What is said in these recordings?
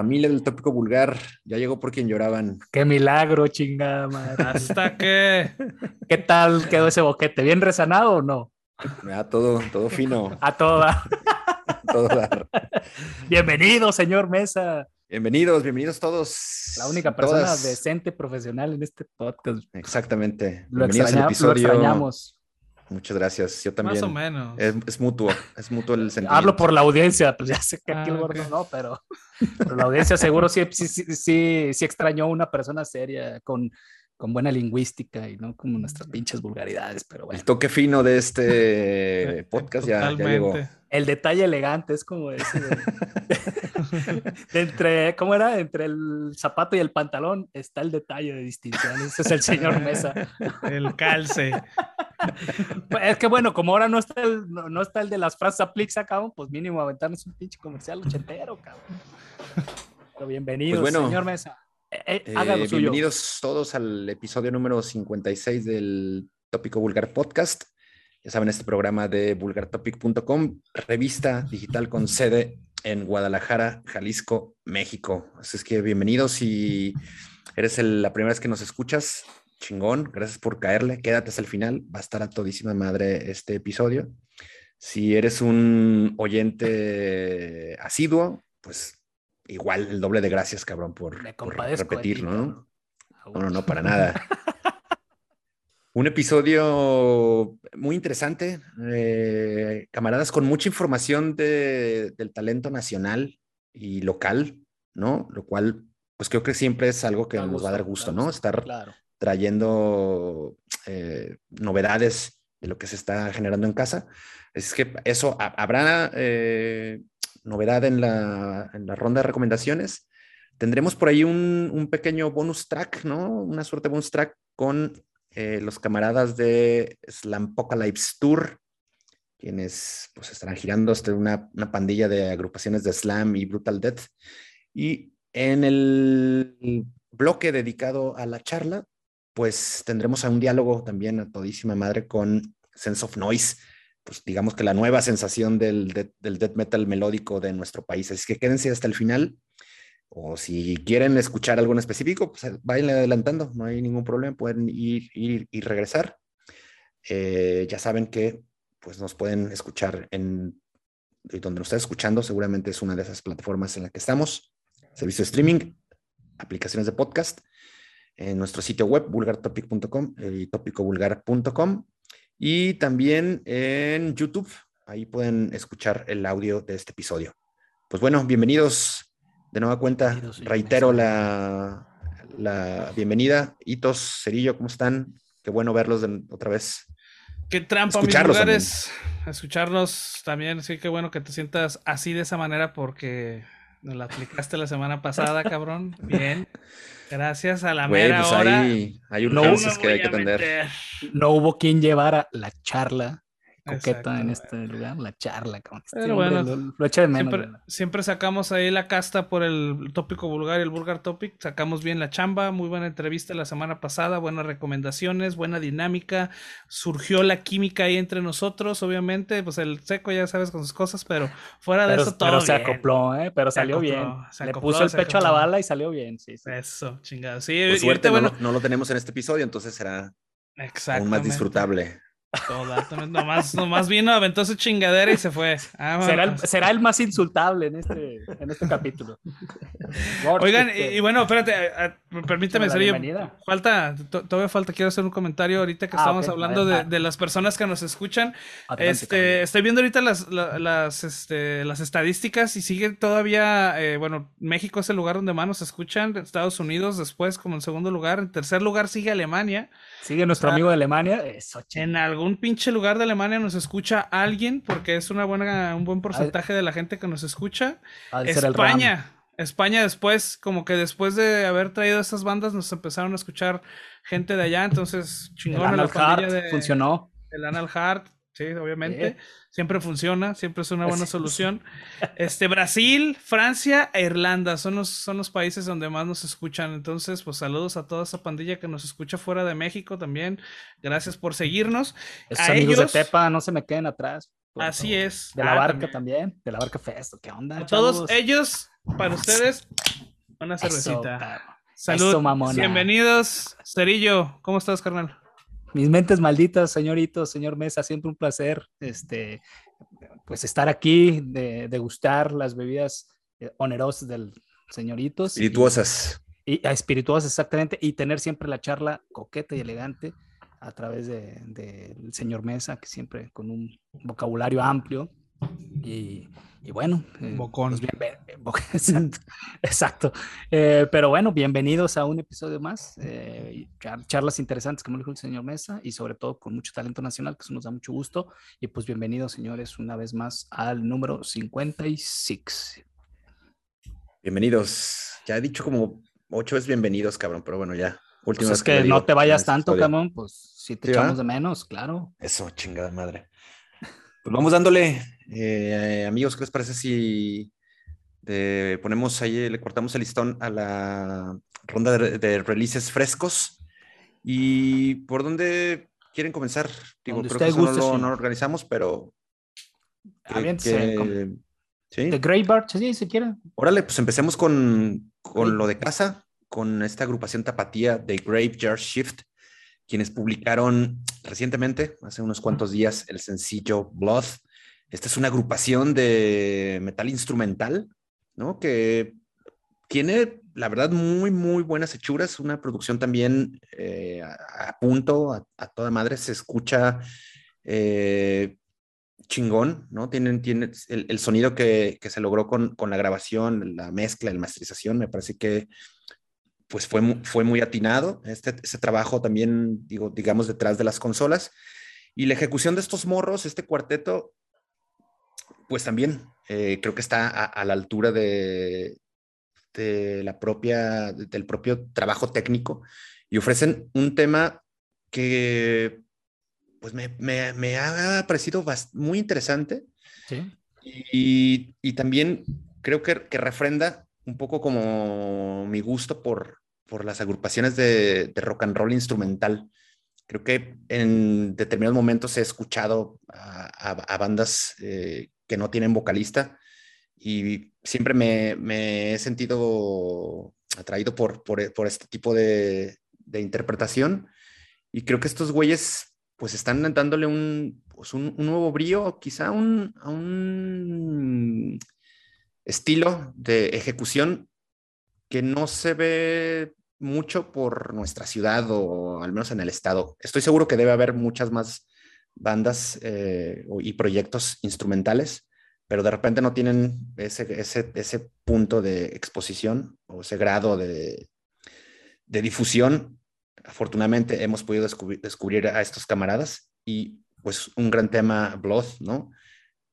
Familia del tópico vulgar, ya llegó por quien lloraban. Qué milagro, chingada madre. Hasta que. ¿Qué tal quedó ese boquete? ¿Bien resanado o no? Ya, todo, todo fino. A toda. todo dar. Bienvenido, señor Mesa. Bienvenidos, bienvenidos todos. La única persona todas. decente profesional en este podcast. Exactamente. Lo, bienvenidos extraña- al lo episodio. extrañamos. Muchas gracias. Yo también. Más o menos. Es, es mutuo, es mutuo el sentimiento. Hablo por la audiencia, pues ya sé que aquí Ah, el gordo ok. no, pero, pero la audiencia seguro sí, sí, sí, sí, sí extrañó una persona seria con, con buena lingüística y no como nuestras pinches vulgaridades, pero bueno. El toque fino de este podcast ya, ya llegó. El detalle elegante es como ese de, de entre, ¿cómo era? Entre el zapato y el pantalón está el detalle de distinción. Ese es el señor Mesa. El calce. Pues, Es que bueno, como ahora no está el, no, no está el de las frases aplica, cabrón, pues mínimo aventarnos un pinche comercial ochentero, cabrón. Pero bienvenido, Pues bueno, señor Mesa. Eh, eh, Eh, haga lo suyo. bienvenidos todos al episodio número 56 del Tópico Vulgar Podcast. Ya saben, este programa de vulgartopic.com, revista digital con sede en Guadalajara, Jalisco, México. Así es que bienvenidos si eres el- la primera vez que nos escuchas, chingón, gracias por caerle, quédate hasta el final, va a estar a todísima madre este episodio. Si eres un oyente asiduo, pues igual el doble de gracias, cabrón, por, por repetir, ti, ¿no? No, no, no, para nada. Un episodio muy interesante, eh, camaradas, con mucha información de- del talento nacional y local, ¿no? Lo cual, pues creo que siempre es algo que nos va a dar gusto, ¿no? Estar Claro. trayendo eh, novedades de lo que se está generando en casa. Es que eso, ha- habrá eh, novedad en la, ronda de recomendaciones. Tendremos por ahí un, pequeño bonus track, ¿no? Una suerte de bonus track con eh, los camaradas de Slampocalypse Tour, quienes pues estarán girando hasta una, una pandilla de agrupaciones de Slam y Brutal Death. Y en el bloque dedicado a la charla, pues tendremos a un diálogo también a todísima madre con Sense of Noise, pues digamos que la nueva sensación del, del death metal melódico de nuestro país. Así que quédense hasta el final. O si quieren escuchar algo en específico, pues vayan adelantando, no hay ningún problema, pueden ir, ir y regresar. Eh, ya saben que pues nos pueden escuchar en donde nos estén escuchando, seguramente es una de esas plataformas en la que estamos, servicio de streaming, aplicaciones de podcast, en nuestro sitio web, vulgartopic.com y topicovulgar.com, y también en YouTube, ahí pueden escuchar el audio de este episodio. Pues bueno, bienvenidos de nueva cuenta, reitero la, la bienvenida. Hitos, Cerillo, ¿cómo están? Qué bueno verlos de- otra vez. Qué trampa, mis Escucharlos lugares. Escucharlos también. Sí, qué bueno que te sientas así de esa manera porque nos la aplicaste la semana pasada, cabrón. Bien. Gracias a la Güey, mera pues hora. hay, hay No, urgencias me que hay que atender. meter. No hubo quien llevara la charla coqueta en este lugar, la charla, cabrón. Este Pero hombre bueno, lo, lo echa de menos. Siempre, sacamos ahí la casta por el tópico vulgar y el vulgar topic. Sacamos bien la chamba, muy buena entrevista la semana pasada, buenas recomendaciones, buena dinámica. Surgió la química ahí entre nosotros, obviamente. Pues el seco ya sabes con sus cosas, pero fuera de Pero, eso todo. pero se acopló, ¿eh? Pero Se salió acopló, bien. se Le acopló, puso el pecho a la bala y salió bien, sí. sí. Eso, chingado. Sí, Por y ahorita, suerte no, bueno, lo, no lo tenemos en este episodio, entonces será aún más disfrutable. Totalmente. Nomás, nomás vino, aventó su chingadera y se fue. Ah, Será el, será el más insultable en este, en este capítulo. Oigan, y, este, y bueno, espérate, a- a- permítame. Falta, to- todavía falta, quiero hacer un comentario ahorita que Ah, estamos hablando de, de las personas que nos escuchan. Este, estoy viendo ahorita las, la- las, este, las estadísticas y sigue todavía, eh, bueno, México es el lugar donde más nos escuchan, Estados Unidos después como en segundo lugar, en tercer lugar sigue Alemania. Sigue nuestro amigo de Alemania. Eso, En algún pinche lugar de Alemania nos escucha alguien porque es una buena, un buen porcentaje de la gente que nos escucha. El. España. España después, como que después de haber traído esas bandas, nos empezaron a escuchar gente de allá, entonces El chingón la Anal pandilla Heart de funcionó. el Anal Heart, sí, obviamente. Sí. Siempre funciona, siempre es una buena solución. Este, Brasil, Francia e Irlanda son los, son los países donde más nos escuchan. Entonces, pues saludos a toda esa pandilla que nos escucha fuera de México también. Gracias por seguirnos. Esos a amigos ellos- de Tepa no se me queden atrás. por Así es. De la Ah, barca también. también. De la barca Festo. ¿Qué onda? A todos ellos para ustedes una cervecita. Eso, Salud. Eso. Bienvenidos. Cerillo, ¿cómo estás, carnal? Mis mentes malditas, señorito, señor Mesa, siempre un placer este, pues estar aquí, de degustar las bebidas eh, onerosas del señoritos. Espirituosas. Y, a espirituosas, exactamente, y tener siempre la charla coqueta y elegante a través del de, del señor Mesa, que siempre con un vocabulario amplio. Y, y bueno, eh, Bocón. pues bienven- eh, exacto, exacto. Eh, pero bueno, bienvenidos a un episodio más. eh, charlas interesantes, como dijo el señor Mesa, y sobre todo con mucho talento nacional, que eso nos da mucho gusto. Y pues bienvenidos, señores, una vez más al número 56. Bienvenidos. Ya he dicho como ocho veces bienvenidos, cabrón, pero bueno, ya. Última Pues es que digo no te vayas este tanto. Camón, pues si te Sí, echamos de menos, claro. Eso, chingada madre. Pues vamos dándole, eh, amigos, ¿qué les parece si de- ponemos ahí, le cortamos el listón a la ronda de, de releases frescos? ¿Y por dónde quieren comenzar? Digo, creo que no lo, señor. no lo organizamos, pero... com- que- ¿sí? The Graveyard, sí, si quieren. Órale, pues empecemos con, con lo de casa, con esta agrupación tapatía de Graveyard Shift, quienes publicaron recientemente, hace unos cuantos días, el sencillo Blood. Esta es una agrupación de metal instrumental, ¿no? Que tiene, la verdad, muy, muy buenas hechuras, una producción también eh, a, punto, a, toda madre, se escucha eh, chingón, ¿no? Tienen, tienen el, sonido que, que se logró con, con la grabación, la mezcla, la masterización, me parece que pues fue, fue muy atinado. Este, ese trabajo también, digo, digamos, detrás de las consolas. Y la ejecución de estos morros, este cuarteto, pues también eh, creo que está a, a la altura de, de la propia, del propio trabajo técnico y ofrecen un tema que pues me, me, me ha parecido muy interesante Sí. y, y también creo que, que refrenda un poco como mi gusto por, por las agrupaciones de, de rock and roll instrumental. Creo que en determinados momentos he escuchado a, a- a bandas eh, que no tienen vocalista y siempre me, me he sentido atraído por, por, por este tipo de, de interpretación. Y creo que estos güeyes pues están dándole un, pues, un, un nuevo brío, quizá un, a un estilo de ejecución que no se ve mucho por nuestra ciudad o al menos en el estado. Estoy seguro que debe haber muchas más bandas eh, y proyectos instrumentales, pero de repente no tienen ese, ese, ese punto de exposición o ese grado de, de difusión. Afortunadamente hemos podido descubrir a estos camaradas y pues un gran tema, Blood, ¿no?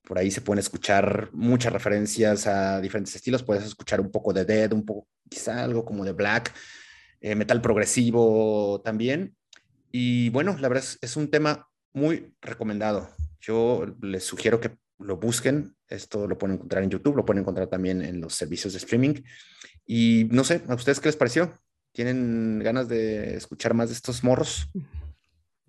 Por ahí se pueden escuchar muchas referencias a diferentes estilos. Puedes escuchar un poco de Dead, un poco, quizá algo como de Black, eh, metal progresivo también. Y bueno, la verdad es, es un tema muy recomendado. Yo les sugiero que lo busquen. Esto lo pueden encontrar en YouTube, lo pueden encontrar también en los servicios de streaming. Y no sé, ¿a ustedes qué les pareció? ¿Tienen ganas de escuchar más de estos morros?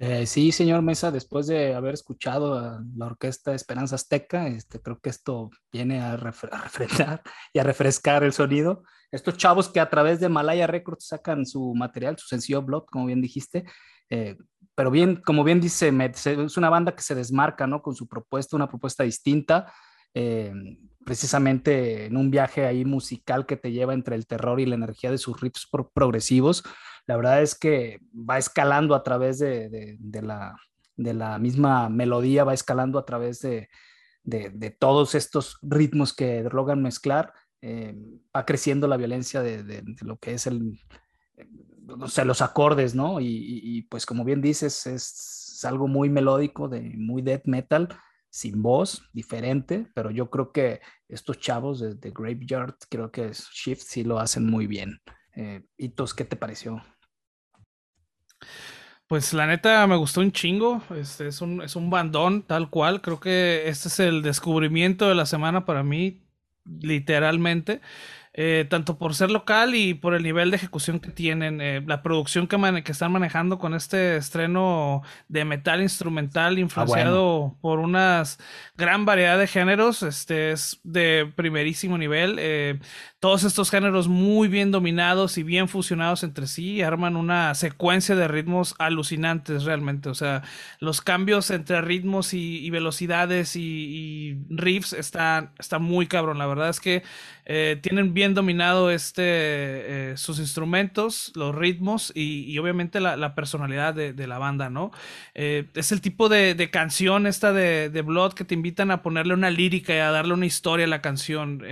Eh, sí, señor Mesa, después de haber escuchado a la orquesta Esperanza Azteca, este, creo que esto viene a, ref- a refrescar y a refrescar el sonido. Estos chavos que a través de Malaya Records sacan su material, su sencillo Blood, como bien dijiste, eh, pero bien, como bien dice, es una banda que se desmarca, ¿no? Con su propuesta, una propuesta distinta, eh, precisamente en un viaje ahí musical que te lleva entre el terror y la energía de sus riffs pro- progresivos. La verdad es que va escalando a través de, de- la, de la misma melodía, va escalando a través de, de- todos estos ritmos que logran mezclar. eh, va creciendo la violencia de, lo que es el, o sea, los acordes, ¿no? Y, pues como bien dices, es, algo muy melódico, de muy death metal, sin voz, diferente, pero yo creo que estos chavos de, Graveyard, creo que Shift sí lo hacen muy bien. Eh, Itos, ¿qué te pareció? Pues la neta me gustó un chingo. Este es un, es un bandón, tal cual. Creo que este es el descubrimiento de la semana para mí, literalmente. Eh, tanto por ser local y por el nivel de ejecución que tienen, eh, la producción que, que, están manejando con este estreno de metal instrumental ah, influenciado por una gran variedad de géneros, este es de primerísimo nivel. Eh, todos estos géneros muy bien dominados y bien fusionados entre sí arman una secuencia de ritmos alucinantes realmente. O sea, los cambios entre ritmos y, velocidades y, riffs están está muy cabrón. La verdad es que eh, tienen bien dominado este, eh, sus instrumentos, los ritmos y, obviamente la, personalidad de, la banda, ¿no? Eh, es el tipo de, canción esta de, de, Blood que te invitan a ponerle una lírica y a darle una historia a la canción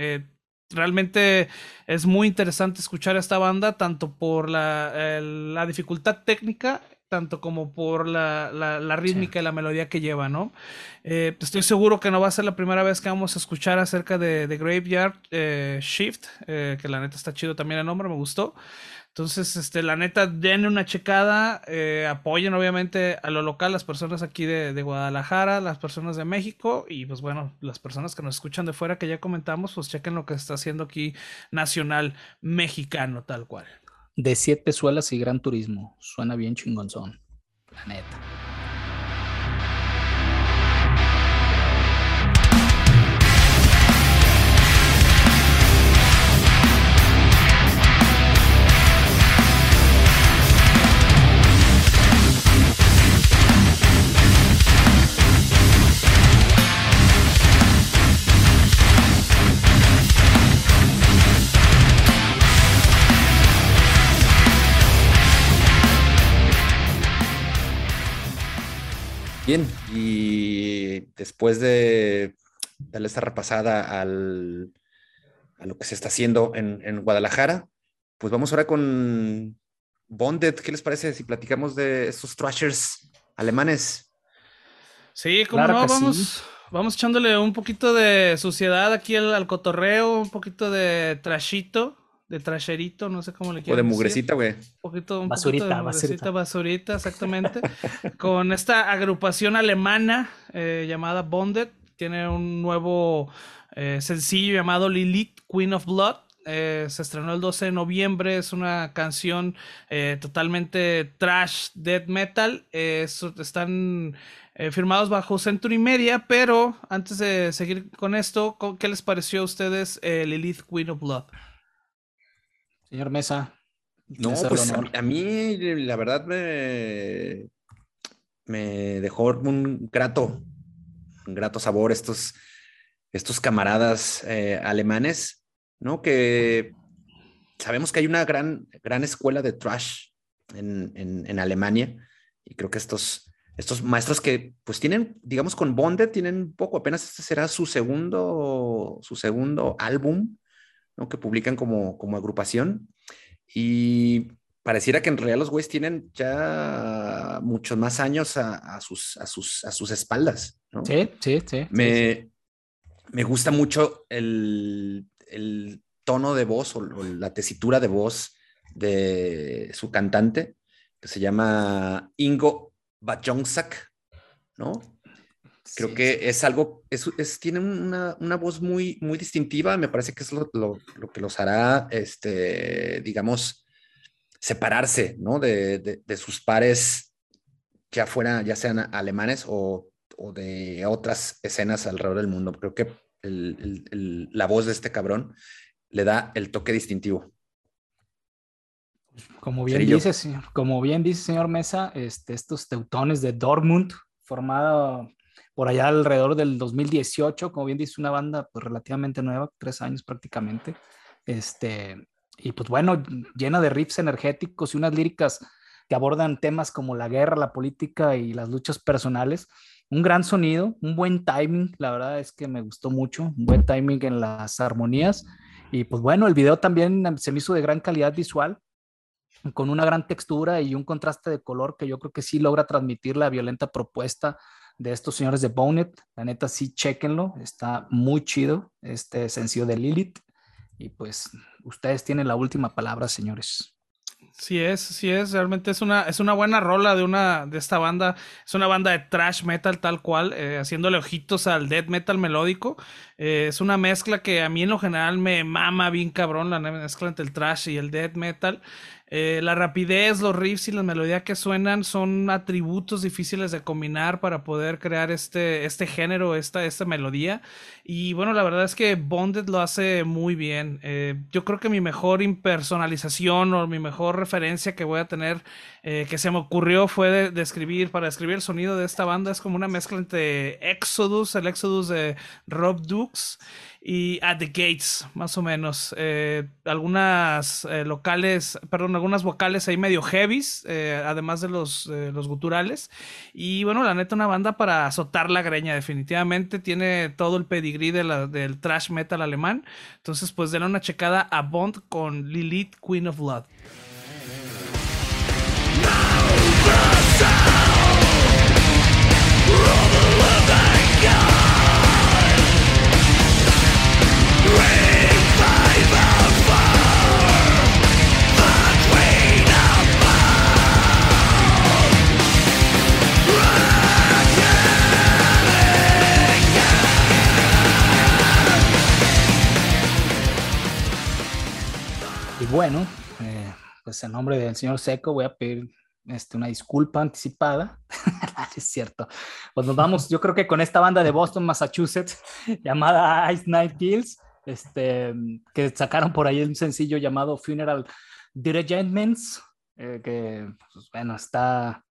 realmente es muy interesante escuchar a esta banda, tanto por la, dificultad técnica, tanto como por la, rítmica y la melodía que lleva, ¿no? Eh, estoy seguro que no va a ser la primera vez que vamos a escuchar acerca de, de Graveyard eh, Shift, eh, que la neta está chido también el nombre, me gustó. Entonces, este, la neta, den una checada, apoyen obviamente a lo local, las personas aquí de, Guadalajara, las personas de México y pues bueno, las personas que nos escuchan de fuera que ya comentamos, pues chequen lo que está haciendo aquí nacional mexicano tal cual. De siete suelas y gran turismo, suena bien chingonzón, la neta. Bien, y después de darle esta repasada al, a lo que se está haciendo en, Guadalajara, pues vamos ahora con Bonded. ¿Qué les parece si platicamos de estos thrashers alemanes? Sí, como no, vamos, vamos echándole un poquito de suciedad aquí al, al cotorreo, un poquito de trashito de trasherito, no sé cómo le O de mugrecita, güey. Un poquito, un basurita, poquito de mugrecita, basurita, exactamente. con esta agrupación alemana eh, llamada Bonded. Tiene un nuevo eh, sencillo llamado Lilith, Queen of Blood. Eh, se estrenó el 12 de noviembre. Es una canción totalmente trash, death metal. están firmados bajo Century Media. Pero antes de seguir con esto, ¿qué les pareció a ustedes Lilith, Queen of Blood? Señor Mesa. No, pues a, mí la verdad me, me dejó un grato, un grato sabor estos, estos camaradas eh, alemanes, ¿no? Que sabemos que hay una gran, gran escuela de trash en, en, Alemania y creo que estos, estos maestros que pues tienen, digamos, con Bonde tienen poco, apenas este será su segundo, su segundo álbum que publican como, como agrupación. Y pareciera que en realidad los güeyes tienen ya muchos más años a, sus, a, sus, a sus espaldas. ¿no? Sí, sí, sí. Me, me gusta mucho el, el, tono de voz o, la tesitura de voz de su cantante, que se llama Ingo Bajongsak, ¿no? Creo que es algo, es, tiene una, una, voz muy, muy distintiva, me parece que es lo, lo, lo que los hará, este, digamos, separarse, ¿no? De, de, de, sus pares, ya fuera, ya sean alemanes o, o, de otras escenas alrededor del mundo. Creo que el, el, la voz de este cabrón le da el toque distintivo. Como bien dice, como bien dice señor Mesa, este, estos teutones de Dortmund, formado por allá alrededor del 2018, como bien dice, una banda pues relativamente nueva, tres años prácticamente. Este, y pues bueno, llena de riffs energéticos y unas líricas que abordan temas como la guerra, la política y las luchas personales. Un gran sonido, un buen timing, la verdad es que me gustó mucho, un buen timing en las armonías. Y pues bueno, el video también se me hizo de gran calidad visual, con una gran textura y un contraste de color que yo creo que sí logra transmitir la violenta propuesta de estos señores de Bonet. La neta, sí, chequenlo. Está muy chido este sencillo de Lilith. Y pues ustedes tienen la última palabra, señores. Sí es, sí es, realmente es una, es una buena rola de una, de esta banda, es una banda de trash metal tal cual, eh, haciéndole ojitos al death metal melódico, eh, es una mezcla que a mí en lo general me mama bien cabrón, la mezcla entre el trash y el death metal, eh, la rapidez, los riffs y la melodía que suenan son atributos difíciles de combinar para poder crear este, este género, esta, esta melodía. Y bueno, la verdad es que Bonded lo hace muy bien. Eh, yo creo que mi mejor impersonalización o mi mejor referencia que voy a tener eh, que se me ocurrió fue de, escribir, para escribir el sonido de esta banda, es como una mezcla entre Exodus, el Exodus de Rob Dukes y At the Gates, más o menos. Eh, algunas eh, locales, perdón, algunas vocales ahí medio heavies, eh, además de los, los guturales. Y bueno, la neta, una banda para azotar la greña, definitivamente. Tiene todo el pedigrí de la, del trash metal alemán. Entonces, pues denle una checada a Bond con Lilith, Queen of Blood. Bueno, eh, pues en nombre del señor Seco voy a pedir este, una disculpa anticipada. es cierto. Pues nos vamos, yo creo que con esta banda de Boston, Massachusetts, llamada Ice Night Kills, este, que sacaron por ahí un sencillo llamado Funeral Dirigentments, eh, que, pues, bueno, está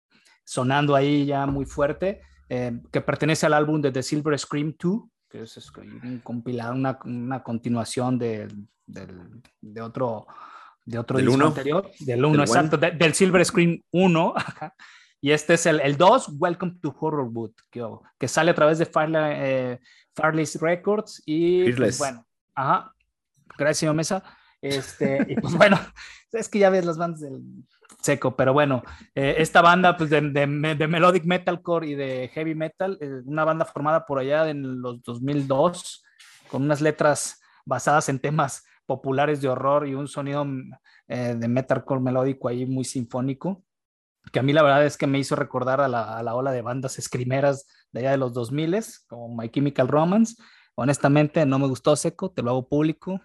sonando ahí ya muy fuerte, eh, que pertenece al álbum de The Silver Scream 2, que es, un compilado, una, una continuación de, del, de otro de otro disco anterior, del 1, exacto, del Silver Screen 1, y este es el 2, Welcome to Horrorwood, que, que sale a través de Farley, eh, Records y pues, bueno, ajá, gracias señor Mesa, este, y pues bueno, es que ya ves las bandas del seco, pero bueno, eh, esta banda pues de, de, de, melodic metalcore y de heavy metal, eh, una banda formada por allá en los 2002, con unas letras basadas en temas populares de horror y un sonido mm, eh, de metalcore melódico ahí muy sinfónico, que a mí la verdad es que me hizo recordar a la, a la ola de bandas escrimeras de allá de los 2000 como My Chemical Romance. Honestamente, no me gustó seco, te lo hago público.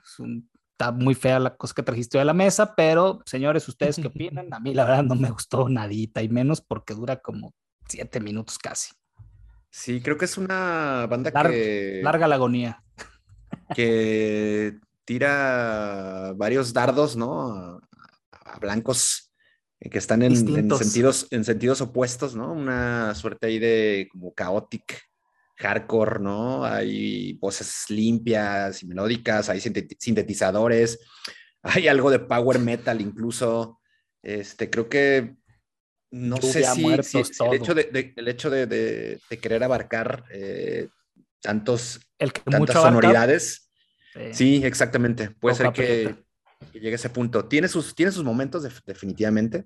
está muy fea la cosa que trajiste de la mesa, pero señores, ¿ustedes qué opinan? A mí la verdad no me gustó nadita y menos porque dura como siete minutos casi. Sí, creo que es una banda que... Larga la agonía. Que tira varios dardos, ¿no? A, blancos eh, que están en, sentidos, en sentidos opuestos, ¿no? Una suerte ahí de como chaotic, hardcore, ¿no? Hay voces limpias y melódicas, hay sintetizadores, hay algo de power metal incluso. Este, creo que no sé si, el hecho de, el hecho de, querer abarcar eh, tantos, tantas sonoridades Sí, exactamente. Puede ser que, llegue a ese punto. Tiene sus, tiene sus momentos definitivamente.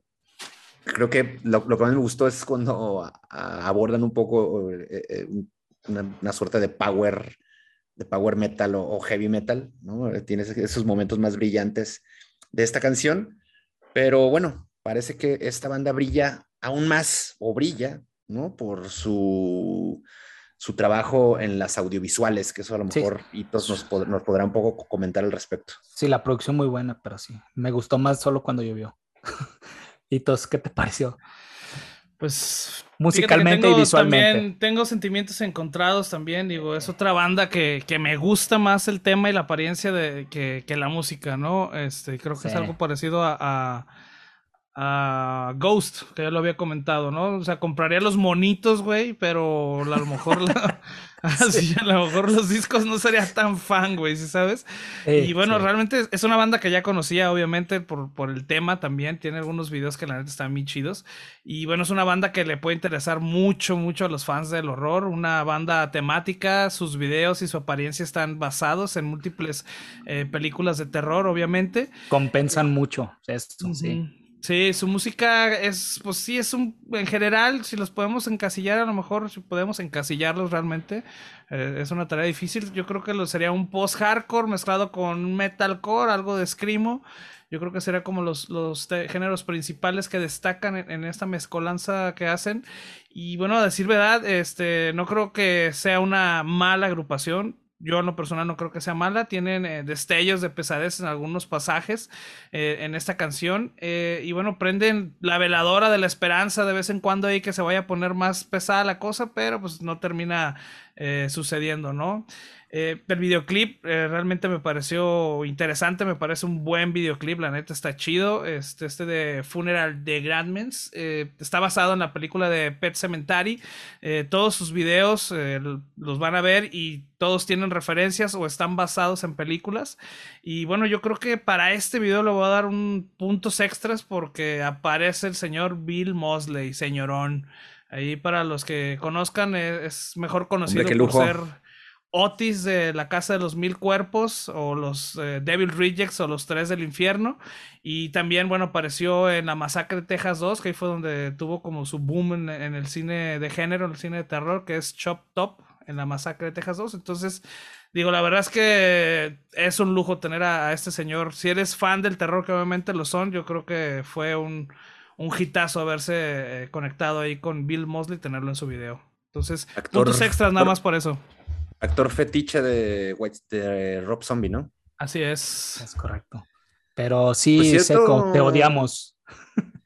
Creo que lo, que más me gustó es cuando abordan un poco eh, eh, una, suerte de power, de power metal o, heavy metal, ¿no? Tiene esos momentos más brillantes de esta canción. Pero bueno, parece que esta banda brilla aún más o brilla, ¿no? Por su su trabajo en las audiovisuales, que eso a lo mejor Hitos nos, nos podrá un poco comentar al respecto. Sí, la producción muy buena, pero sí, me gustó más solo cuando llovió. Hitos, ¿qué te pareció? Pues musicalmente y visualmente. También tengo sentimientos encontrados también, digo, es otra banda que, que me gusta más el tema y la apariencia de que, que la música, ¿no? Este, creo que es algo parecido a a Ghost, que ya lo había comentado, ¿no? O sea, compraría los monitos, güey, pero a lo mejor a lo mejor los discos no sería tan fan, güey, ¿sí sabes? y bueno, realmente es una banda que ya conocía, obviamente, por, por el tema también. Tiene algunos videos que la neta están muy chidos. Y bueno, es una banda que le puede interesar mucho, mucho a los fans del horror. Una banda temática, sus videos y su apariencia están basados en múltiples eh, películas de terror, obviamente. Compensan mucho esto, sí. Sí, su música es, pues sí, es un, en general, si los podemos encasillar, a lo mejor si podemos encasillarlos realmente, eh, es una tarea difícil. Yo creo que lo sería un post-hardcore mezclado con metalcore, algo de screamo. Yo creo que sería como los, los géneros principales que destacan en, esta mezcolanza que hacen. Y bueno, a decir verdad, este, no creo que sea una mala agrupación yo en lo personal no creo que sea mala. Tienen eh, destellos de pesadez en algunos pasajes eh, en esta canción. Eh, y bueno, prenden la veladora de la esperanza de vez en cuando ahí que se vaya a poner más pesada la cosa, pero pues no termina sucediendo, ¿no? Eh, el videoclip eh, realmente me pareció interesante, me parece un buen videoclip, la neta está chido. Este, este de Funeral de Grandmans eh, está basado en la película de Pet Cemetery. todos sus videos los van a ver y todos tienen referencias o están basados en películas. Y bueno, yo creo que para este video le voy a dar un puntos extras porque aparece el señor Bill Mosley, señorón. Ahí para los que conozcan es mejor conocido por ser Otis de la Casa de los Mil Cuerpos o los eh, Devil Rejects o los Tres del Infierno. Y también, bueno, apareció en la Masacre de Texas 2, que ahí fue donde tuvo como su boom en, el cine de género, en el cine de terror, que es Chop Top en la Masacre de Texas 2. Entonces, digo, la verdad es que es un lujo tener a, este señor. Si eres fan del terror, que obviamente lo son, yo creo que fue un, un hitazo haberse eh, conectado ahí con Bill Mosley y tenerlo en su video. Entonces, puntos extras nada más por eso. Actor fetiche de, de Rob Zombie, ¿no? Así es. Es correcto. Pero sí, Seco, te odiamos.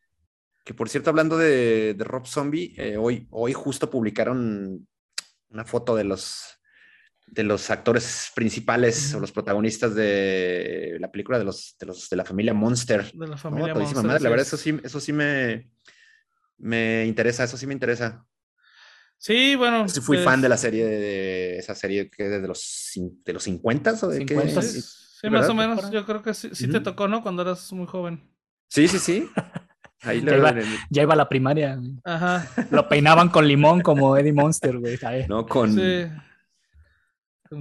Que por cierto, hablando de, Rob Zombie, eh, hoy, hoy justo publicaron una foto de los, de los actores principales o los protagonistas de la película de los de, los, de la familia Monster. De la familia Monster. La verdad, eso sí, eso sí me, me interesa, eso sí me interesa. Sí, bueno. Sí fui fan de la serie, de esa serie que es de los, de los 50 o de 50, Sí, más o menos. Yo creo que sí, te tocó, ¿no? Cuando eras muy joven. Sí, sí, sí. Ahí ya, iba, ya, iba, a la primaria. Ajá. Lo peinaban con limón como Eddie Monster, güey. No, con.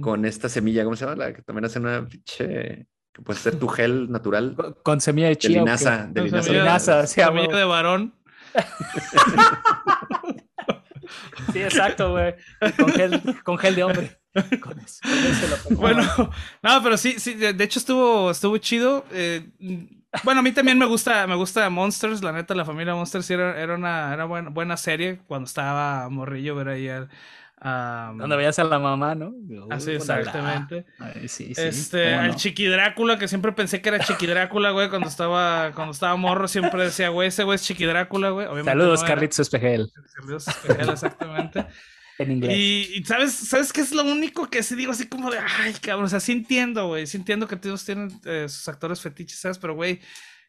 Con esta semilla, ¿cómo se llama? La que también hace una pinche. Que puede ser tu gel natural. Con, semilla de chía. De linaza. De linaza. linaza, semilla de varón. Sí, exacto, güey. Con gel, de hombre. bueno, no, pero sí, sí, de, hecho estuvo, estuvo chido. Eh, bueno, a mí también me gusta, me gusta Monsters, la neta, la familia Monsters era, era una, era buena, buena serie cuando estaba morrillo ver ahí al, donde veías a la mamá, ¿no? Así, exactamente. este, al Chiqui Drácula, que siempre pensé que era Chiqui Drácula, güey, cuando estaba, cuando estaba morro, siempre decía, güey, ese güey es Chiqui Drácula, güey. Saludos, Carlitos Espejel. Saludos, Espejel, exactamente. en inglés. Y, ¿sabes, ¿sabes qué es lo único que sí digo así como de, ay, cabrón, o sea, sí entiendo, güey, sí entiendo que todos tienen eh, sus actores fetiches, ¿sabes? Pero, güey,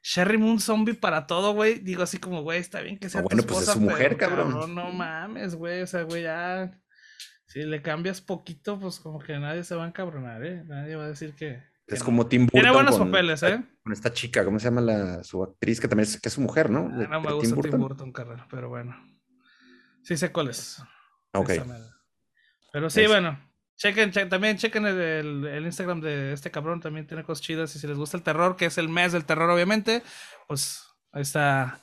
Sherry Moon zombie para todo, güey. Digo así como, güey, está bien que sea. Ah, bueno, pues es su mujer, cabrón. No mames, güey. O sea, güey, ya. Si le cambias poquito, pues como que nadie se va a encabronar, ¿eh? Nadie va a decir que. es como Tim Burton. Tiene buenos papeles, ¿eh? Con esta chica, ¿cómo se llama la, su actriz? Que también es, que es su mujer, ¿no? Ah, no me gusta Tim Burton, Tim Burton carrera, pero bueno. Sí sé cuál es. Ok. Pero sí, bueno. Chequen, también chequen el, el, Instagram de este cabrón, también tiene cosas chidas. Y si les gusta el terror, que es el mes del terror, obviamente, pues ahí está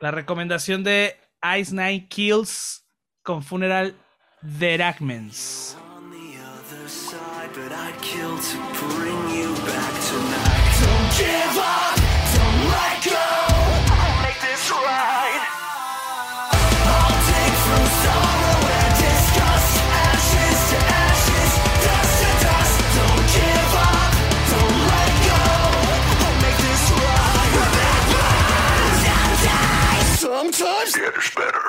la recomendación de Ice Night Kills con Funeral The Ragmans. On the other side, but I'd kill to bring you back tonight. Don't give up, don't let go. Make this right. I'll take from sorrow and disgust, ashes to ashes, dust to dust. Don't give up, don't let go. Make this right. Sometimes it is better.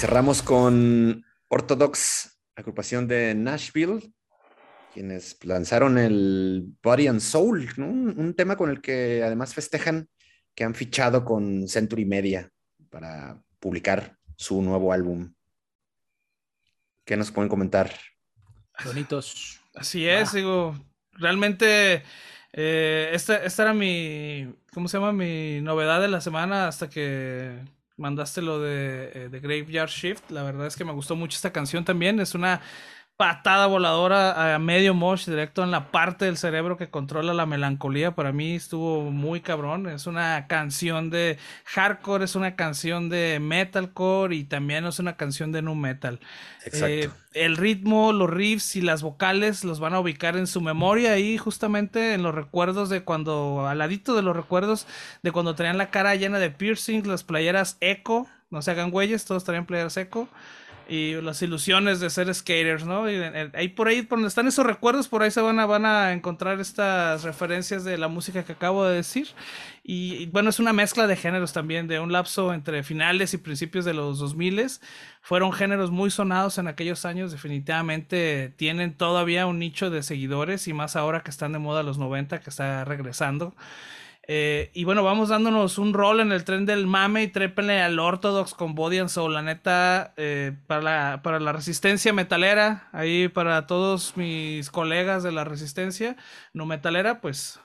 Cerramos con Orthodox, agrupación de Nashville, quienes lanzaron el Body and Soul, un, tema con el que además festejan que han fichado con Century Media para publicar su nuevo álbum. ¿Qué nos pueden comentar? Bonitos. Así es, digo, realmente eh, esta, esta era mi, ¿cómo se llama? Mi novedad de la semana hasta que mandaste lo de, eh, Graveyard Shift. La verdad es que me gustó mucho esta canción también. Es una patada voladora a medio mosh directo en la parte del cerebro que controla la melancolía. Para mí estuvo muy cabrón. Es una canción de hardcore, es una canción de metalcore y también es una canción de nu metal. Exacto. Eh, el ritmo, los riffs y las vocales los van a ubicar en su memoria ahí justamente en los recuerdos de cuando, al ladito de los recuerdos de cuando tenían la cara llena de piercings, las playeras eco, no se hagan güeyes, todos traían playeras eco y las ilusiones de ser skaters, ¿no? Y ahí por ahí, por donde están esos recuerdos, por ahí se van a, van a encontrar estas referencias de la música que acabo de decir. Y, bueno, es una mezcla de géneros también, de un lapso entre finales y principios de los 2000. Fueron géneros muy sonados en aquellos años, definitivamente tienen todavía un nicho de seguidores y más ahora que están de moda los 90, que está regresando. Eh, y bueno, vamos dándonos un rol en el tren del mame y trépenle al Orthodox con Body and Soul. La neta, eh, para, la, para la resistencia metalera, ahí para todos mis colegas de la resistencia no metalera, pues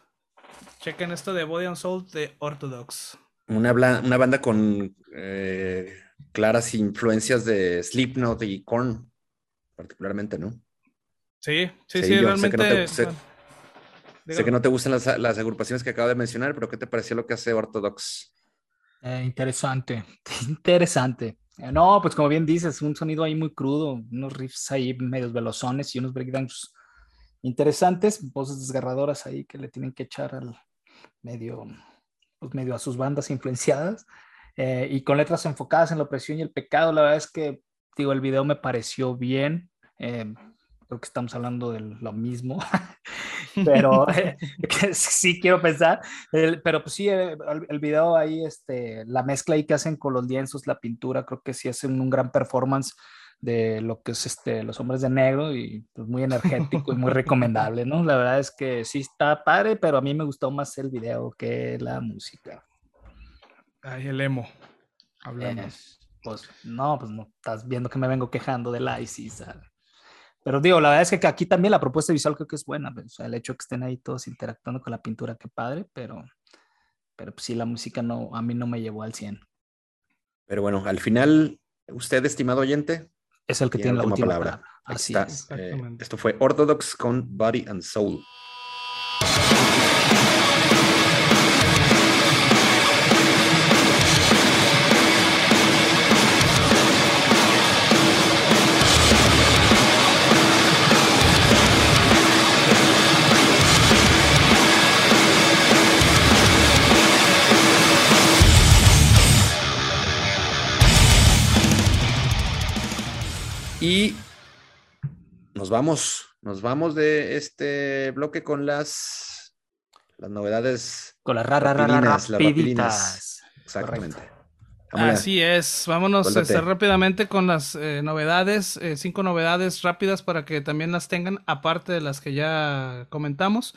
chequen esto de Body and Soul de Orthodox. Una, una banda con eh, claras influencias de Slipknot y Korn, particularmente, ¿no? Sí, sí, sí, realmente. Sé que no te gustan las, agrupaciones que acabo de mencionar, pero ¿qué te pareció lo que hace Orthodox? Eh, interesante, interesante. Eh, no, pues como bien dices, un sonido ahí muy crudo, unos riffs ahí medios velozones y unos breakdowns interesantes, voces desgarradoras ahí que le tienen que echar al medio, pues medio a sus bandas influenciadas eh, y con letras enfocadas en la opresión y el pecado. La verdad es que, digo, el video me pareció bien. creo que estamos hablando de lo mismo. pero sí quiero pensar, pero pues sí, eh, el, video ahí, este, la mezcla ahí que hacen con los lienzos, la pintura, creo que sí hacen un gran performance de lo que es este, los hombres de negro y pues muy energético y muy recomendable, ¿no? La verdad es que sí está padre, pero a mí me gustó más el video que la música. Ay, el emo. Hablamos. Eh, pues no, pues no, estás viendo que me vengo quejando del ISIS. Pero digo, la verdad es que aquí también la propuesta visual creo que es buena. O sea, el hecho de que estén ahí todos interactuando con la pintura, qué padre, pero, pero pues sí, la música no, a mí no me llevó al 100. Pero bueno, al final, usted, estimado oyente, es el que tiene, la última palabra. Así es. Eh, esto fue Orthodox con Body and Soul. Y nos vamos, nos vamos de este bloque con las, las novedades. Con las rapidinas, las Exactamente. Así es, vámonos este, rápidamente con las eh, novedades, eh, cinco novedades rápidas para que también las tengan, aparte de las que ya comentamos.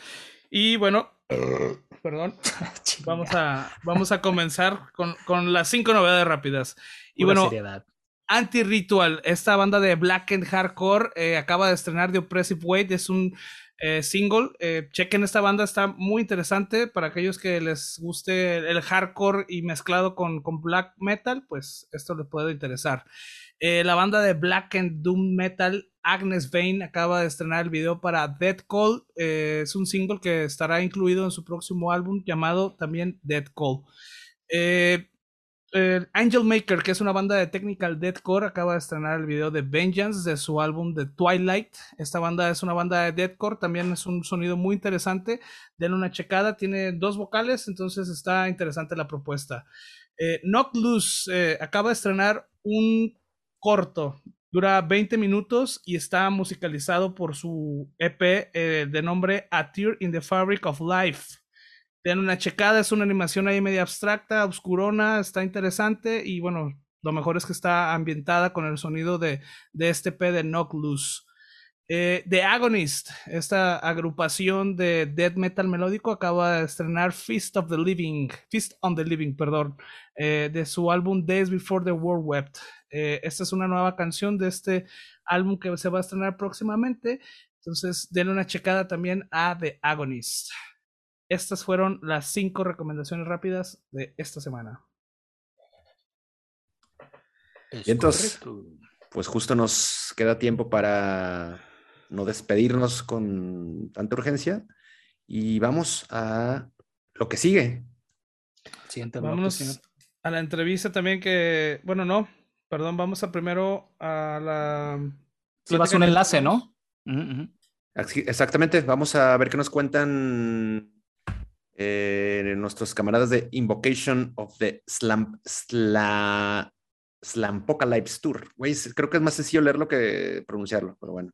Y bueno, perdón, vamos a, vamos a comenzar con, con, las cinco novedades rápidas. Y bueno, Anti-Ritual, esta banda de Black and Hardcore, eh, acaba de estrenar The Oppressive Weight, es un eh, single. Eh, chequen esta banda, está muy interesante para aquellos que les guste el hardcore y mezclado con, con black metal, pues esto les puede interesar. la banda de Black and Doom Metal, Agnes Vane, acaba de estrenar el video para Dead Call. es un single que estará incluido en su próximo álbum llamado también Dead Call. Angel Maker, que es una banda de technical deathcore, acaba de estrenar el video de Vengeance de su álbum The Twilight. Esta banda es una banda de deathcore, también es un sonido muy interesante. Denle una checada, tiene dos vocales, entonces está interesante la propuesta. Eh, Knock Loose eh, acaba de estrenar un corto, dura 20 minutos y está musicalizado por su EP eh, de nombre A Tear in the Fabric of Life. Den una checada, es una animación ahí media abstracta, oscurona, está interesante y bueno, lo mejor es que está ambientada con el sonido de, de este P de Knock Loose. Eh, the Agonist, esta agrupación de death metal melódico, acaba de estrenar Feast of the Living, Feast on the Living, perdón, eh, de su álbum Days Before the World Wept. Eh, esta es una nueva canción de este álbum que se va a estrenar próximamente. Entonces, denle una checada también a The Agonist. Estas fueron las cinco recomendaciones rápidas de esta semana. y entonces, pues justo nos queda tiempo para no despedirnos con tanta urgencia y vamos a lo que sigue. Siguiente Vámonos a la entrevista también que, bueno, no, perdón, vamos a primero a la... Sí, vas un enlace, ¿no? Exactamente, vamos a ver qué nos cuentan eh, nuestros camaradas de Invocation of the Slam, Sla, Slampocalypse Tour. Güey, creo que es más sencillo leerlo que pronunciarlo, pero bueno.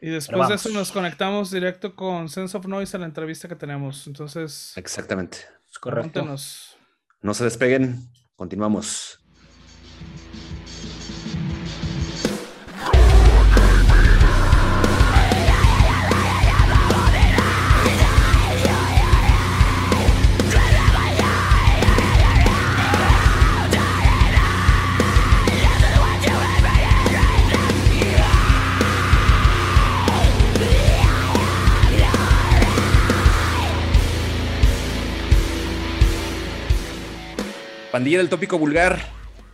Y después de eso nos conectamos directo con Sense of Noise a la entrevista que tenemos. Entonces. Exactamente. Correcto. No se despeguen. Continuamos. Pandilla del Tópico Vulgar.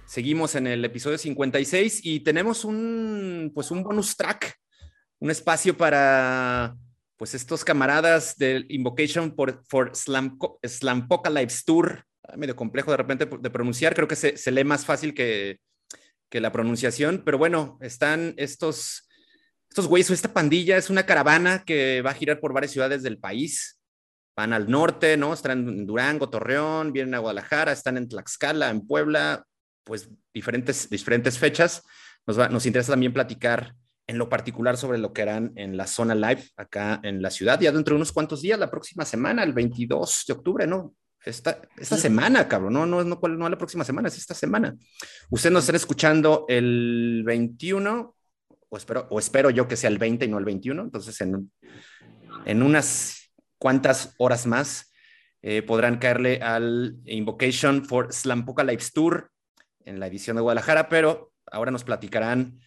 Seguimos en el episodio 56 y tenemos un, pues un bonus track, un espacio para pues estos camaradas del Invocation for, for Slam, Slampocalypse Tour. Medio complejo de repente de pronunciar, creo que se, se lee más fácil que, que, la pronunciación, pero bueno, están estos, estos güeyes, esta pandilla es una caravana que va a girar por varias ciudades del país van al norte, ¿no? Están en Durango, Torreón, vienen a Guadalajara, están en Tlaxcala, en Puebla, pues diferentes, diferentes fechas. Nos, nos interesa también platicar en lo particular sobre lo que harán en la zona live acá en la ciudad, ya dentro de unos cuantos días, la próxima semana, el 22 de octubre, ¿no? Esta, esta semana, cabrón, no, no, no, no la próxima semana, es esta semana. Ustedes nos están escuchando el 21, o espero, o espero yo que sea el 20 y no el 21, entonces en, en unas cuántas horas más eh, podrán caerle al Invocation for Slampocalypse Tour en la edición de Guadalajara, pero ahora nos platicarán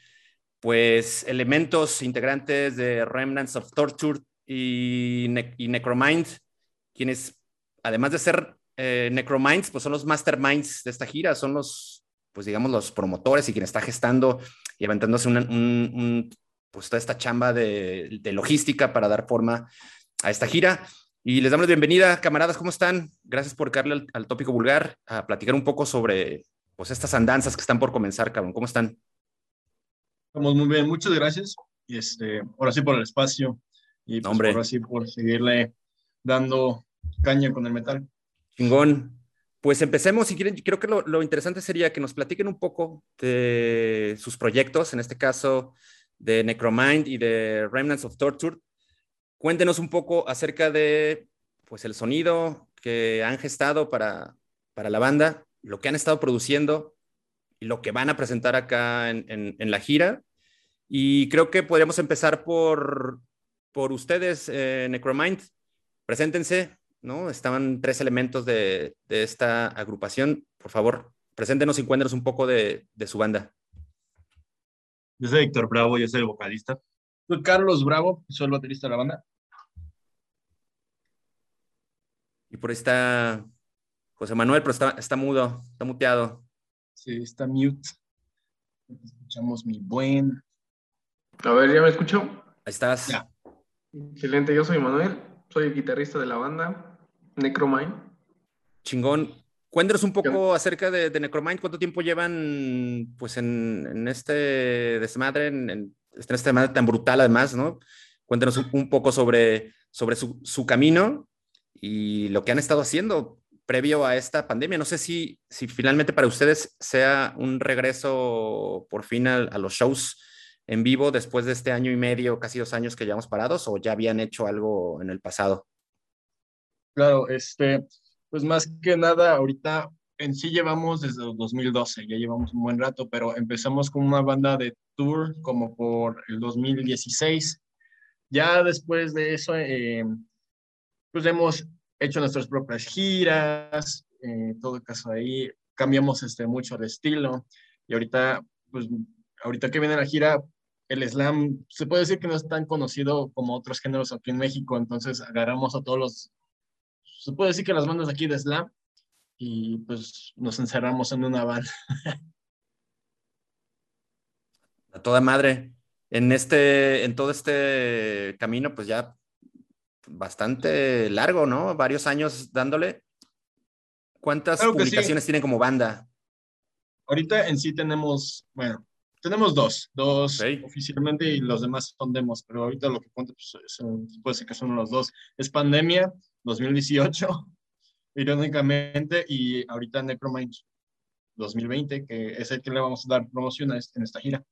pues elementos integrantes de Remnants of Torture y, Necromind, quienes además de ser eh, Necrominds, pues son los masterminds de esta gira, son los, pues digamos, los promotores y quien está gestando y aventándose un, pues toda esta chamba de, de, logística para dar forma a esta gira. Y les damos la bienvenida, camaradas, ¿cómo están? Gracias por darle al, tópico vulgar, a platicar un poco sobre pues, estas andanzas que están por comenzar, cabrón. ¿Cómo están? Estamos muy bien, muchas gracias. Y este, ahora sí por el espacio y pues, ahora sí por seguirle dando caña con el metal. Chingón. Pues empecemos, si quieren, creo que lo, lo, interesante sería que nos platiquen un poco de sus proyectos, en este caso de Necromind y de Remnants of Torture, Cuéntenos un poco acerca de pues, el sonido que han gestado para, para la banda, lo que han estado produciendo y lo que van a presentar acá en, en, la gira. Y creo que podríamos empezar por, por ustedes, eh, Necromind. Preséntense, ¿no? Estaban tres elementos de, de, esta agrupación. Por favor, preséntenos y cuéntenos un poco de, de su banda. Yo soy Héctor Bravo, yo soy el vocalista. Soy Carlos Bravo, soy el baterista de la banda. Y por ahí está José Manuel, pero está, está mudo, está muteado. Sí, está mute. Escuchamos mi buen. A ver, ¿ya me escucho? Ahí estás. Ya. Excelente, yo soy Manuel, soy el guitarrista de la banda Necromind. Chingón. Cuéntanos un poco acerca de, de, Necromind, cuánto tiempo llevan pues en, en este desmadre, en, en este desmadre tan brutal además, ¿no? Cuéntanos un, poco sobre, sobre su, su camino y lo que han estado haciendo previo a esta pandemia. No sé si, si finalmente para ustedes sea un regreso por fin a, los shows en vivo después de este año y medio, casi dos años que llevamos parados, o ya habían hecho algo en el pasado. Claro, este, pues más que nada, ahorita en sí llevamos desde 2012, ya llevamos un buen rato, pero empezamos con una banda de tour como por el 2016. Ya después de eso, eh, pues hemos hecho nuestras propias giras, en eh, todo caso ahí cambiamos este, mucho de estilo y ahorita, pues ahorita que viene la gira, el slam se puede decir que no es tan conocido como otros géneros aquí en México, entonces agarramos a todos los, se puede decir que las bandas aquí de slam y pues nos encerramos en una banda. A toda madre. en este, en todo este camino, pues ya bastante largo, ¿no? Varios años dándole. ¿Cuántas Claro que sí. publicaciones tienen como banda? Ahorita en sí tenemos, bueno, tenemos dos, dos Ok. oficialmente y los demás son demos, pero ahorita lo que cuento pues, son- puede ser que son los dos. Es Pandemia 2018, irónicamente, y ahorita Necromind 2020, que es el que le vamos a dar promoción a este- en esta gira.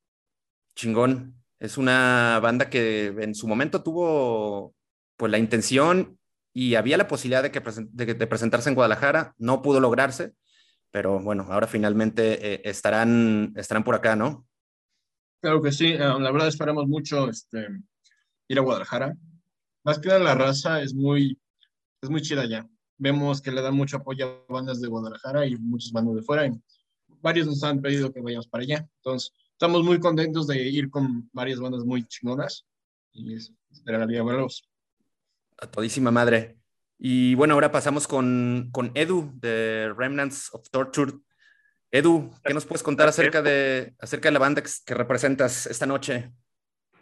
Chingón. Es una banda que en su momento tuvo pues la intención y había la posibilidad de, que presen- de, que- de presentarse en Guadalajara. No pudo lograrse, pero bueno, ahora finalmente eh, estarán, estarán por acá, ¿no? Claro que sí, eh, la verdad esperamos mucho este, ir a Guadalajara. Más que nada la raza es muy, es muy chida ya. Vemos que le dan mucho apoyo a bandas de Guadalajara y muchas bandas de fuera. y varios nos han pedido que vayamos para allá. Entonces, estamos muy contentos de ir con varias bandas muy chingonas y es- esperaría verlos. A todísima madre. Y bueno, ahora pasamos con, con Edu de Remnants of Torture. Edu, ¿qué nos puedes contar acerca de, acerca de la banda que, que representas esta noche?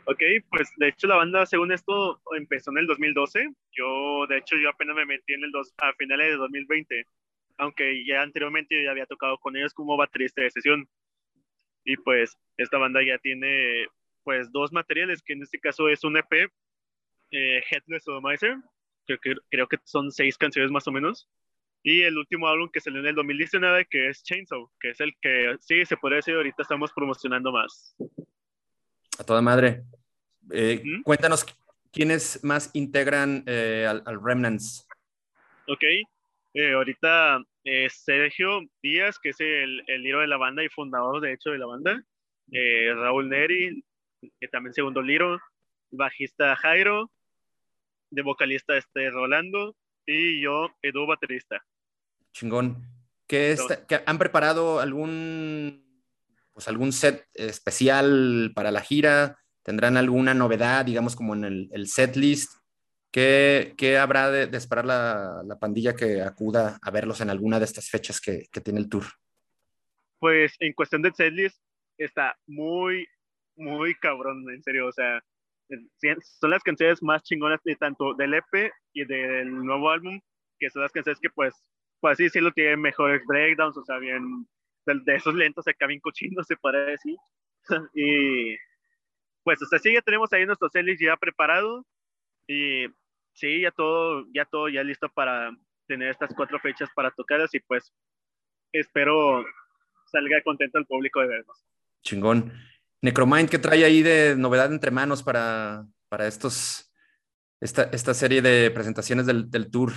Ok, pues de hecho la banda, según esto, empezó en el 2012. Yo, de hecho, yo apenas me metí en el dos, a finales de 2020, aunque ya anteriormente yo ya había tocado con ellos como baterista de sesión. Y pues esta banda ya tiene pues dos materiales, que en este caso es un EP, eh, Headless Sodomizer, creo que, creo que son seis canciones más o menos. Y el último álbum que salió en el 2019, que es Chainsaw, que es el que sí, se puede decir, ahorita estamos promocionando más. A toda madre. Eh. Cuéntanos quiénes más integran eh, al, al Remnants. Ok, eh, ahorita Sergio Díaz, que es el, el líder de la banda y fundador, de hecho, de la banda. Raúl Neri, que también segundo liro. Bajista Jairo. De vocalista este Rolando. Y yo, Edu, baterista. Chingón. ¿Qué está- ¿Han preparado algún, pues algún set especial para la gira? ¿Tendrán alguna novedad, digamos, como en el, el set list? ¿Qué, qué habrá de, de esperar la, la pandilla que acuda a verlos en alguna de estas fechas que, que tiene el tour? Pues en cuestión de setlist, está muy, muy cabrón, en serio. O sea, sí, son las canciones más chingonas de tanto del EP y del nuevo álbum, que son las canciones que, pues, pues así decirlo, tienen mejores breakdowns, o sea, bien, de, esos lentos acá bien cochinos, se puede decir. y pues, o sea, sí, ya tenemos ahí nuestro setlist ya preparado. Y sí, ya todo, ya todo, ya listo para tener estas cuatro fechas para tocarlas y pues espero salga contento el público de vernos. Chingón. Necromind, ¿qué trae ahí de novedad entre manos para, para estos, esta, esta serie de presentaciones del, del tour?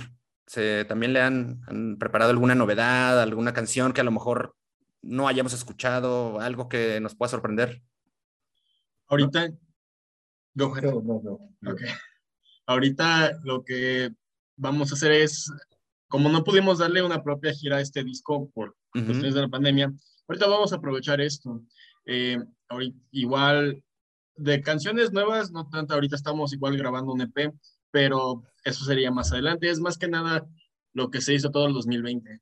¿Se, ¿También le han preparado alguna novedad, alguna canción que a lo mejor no hayamos escuchado, algo que nos pueda sorprender? Ahorita, Go ahead. Ok. Ahorita lo que vamos a hacer es, como no pudimos darle una propia gira a este disco por cuestiones de la pandemia, ahorita vamos a aprovechar esto. Eh, ahorita- igual de canciones nuevas, no tanto, ahorita estamos igual grabando un EP, pero eso sería más adelante. Es más que nada lo que se hizo todo el 2020.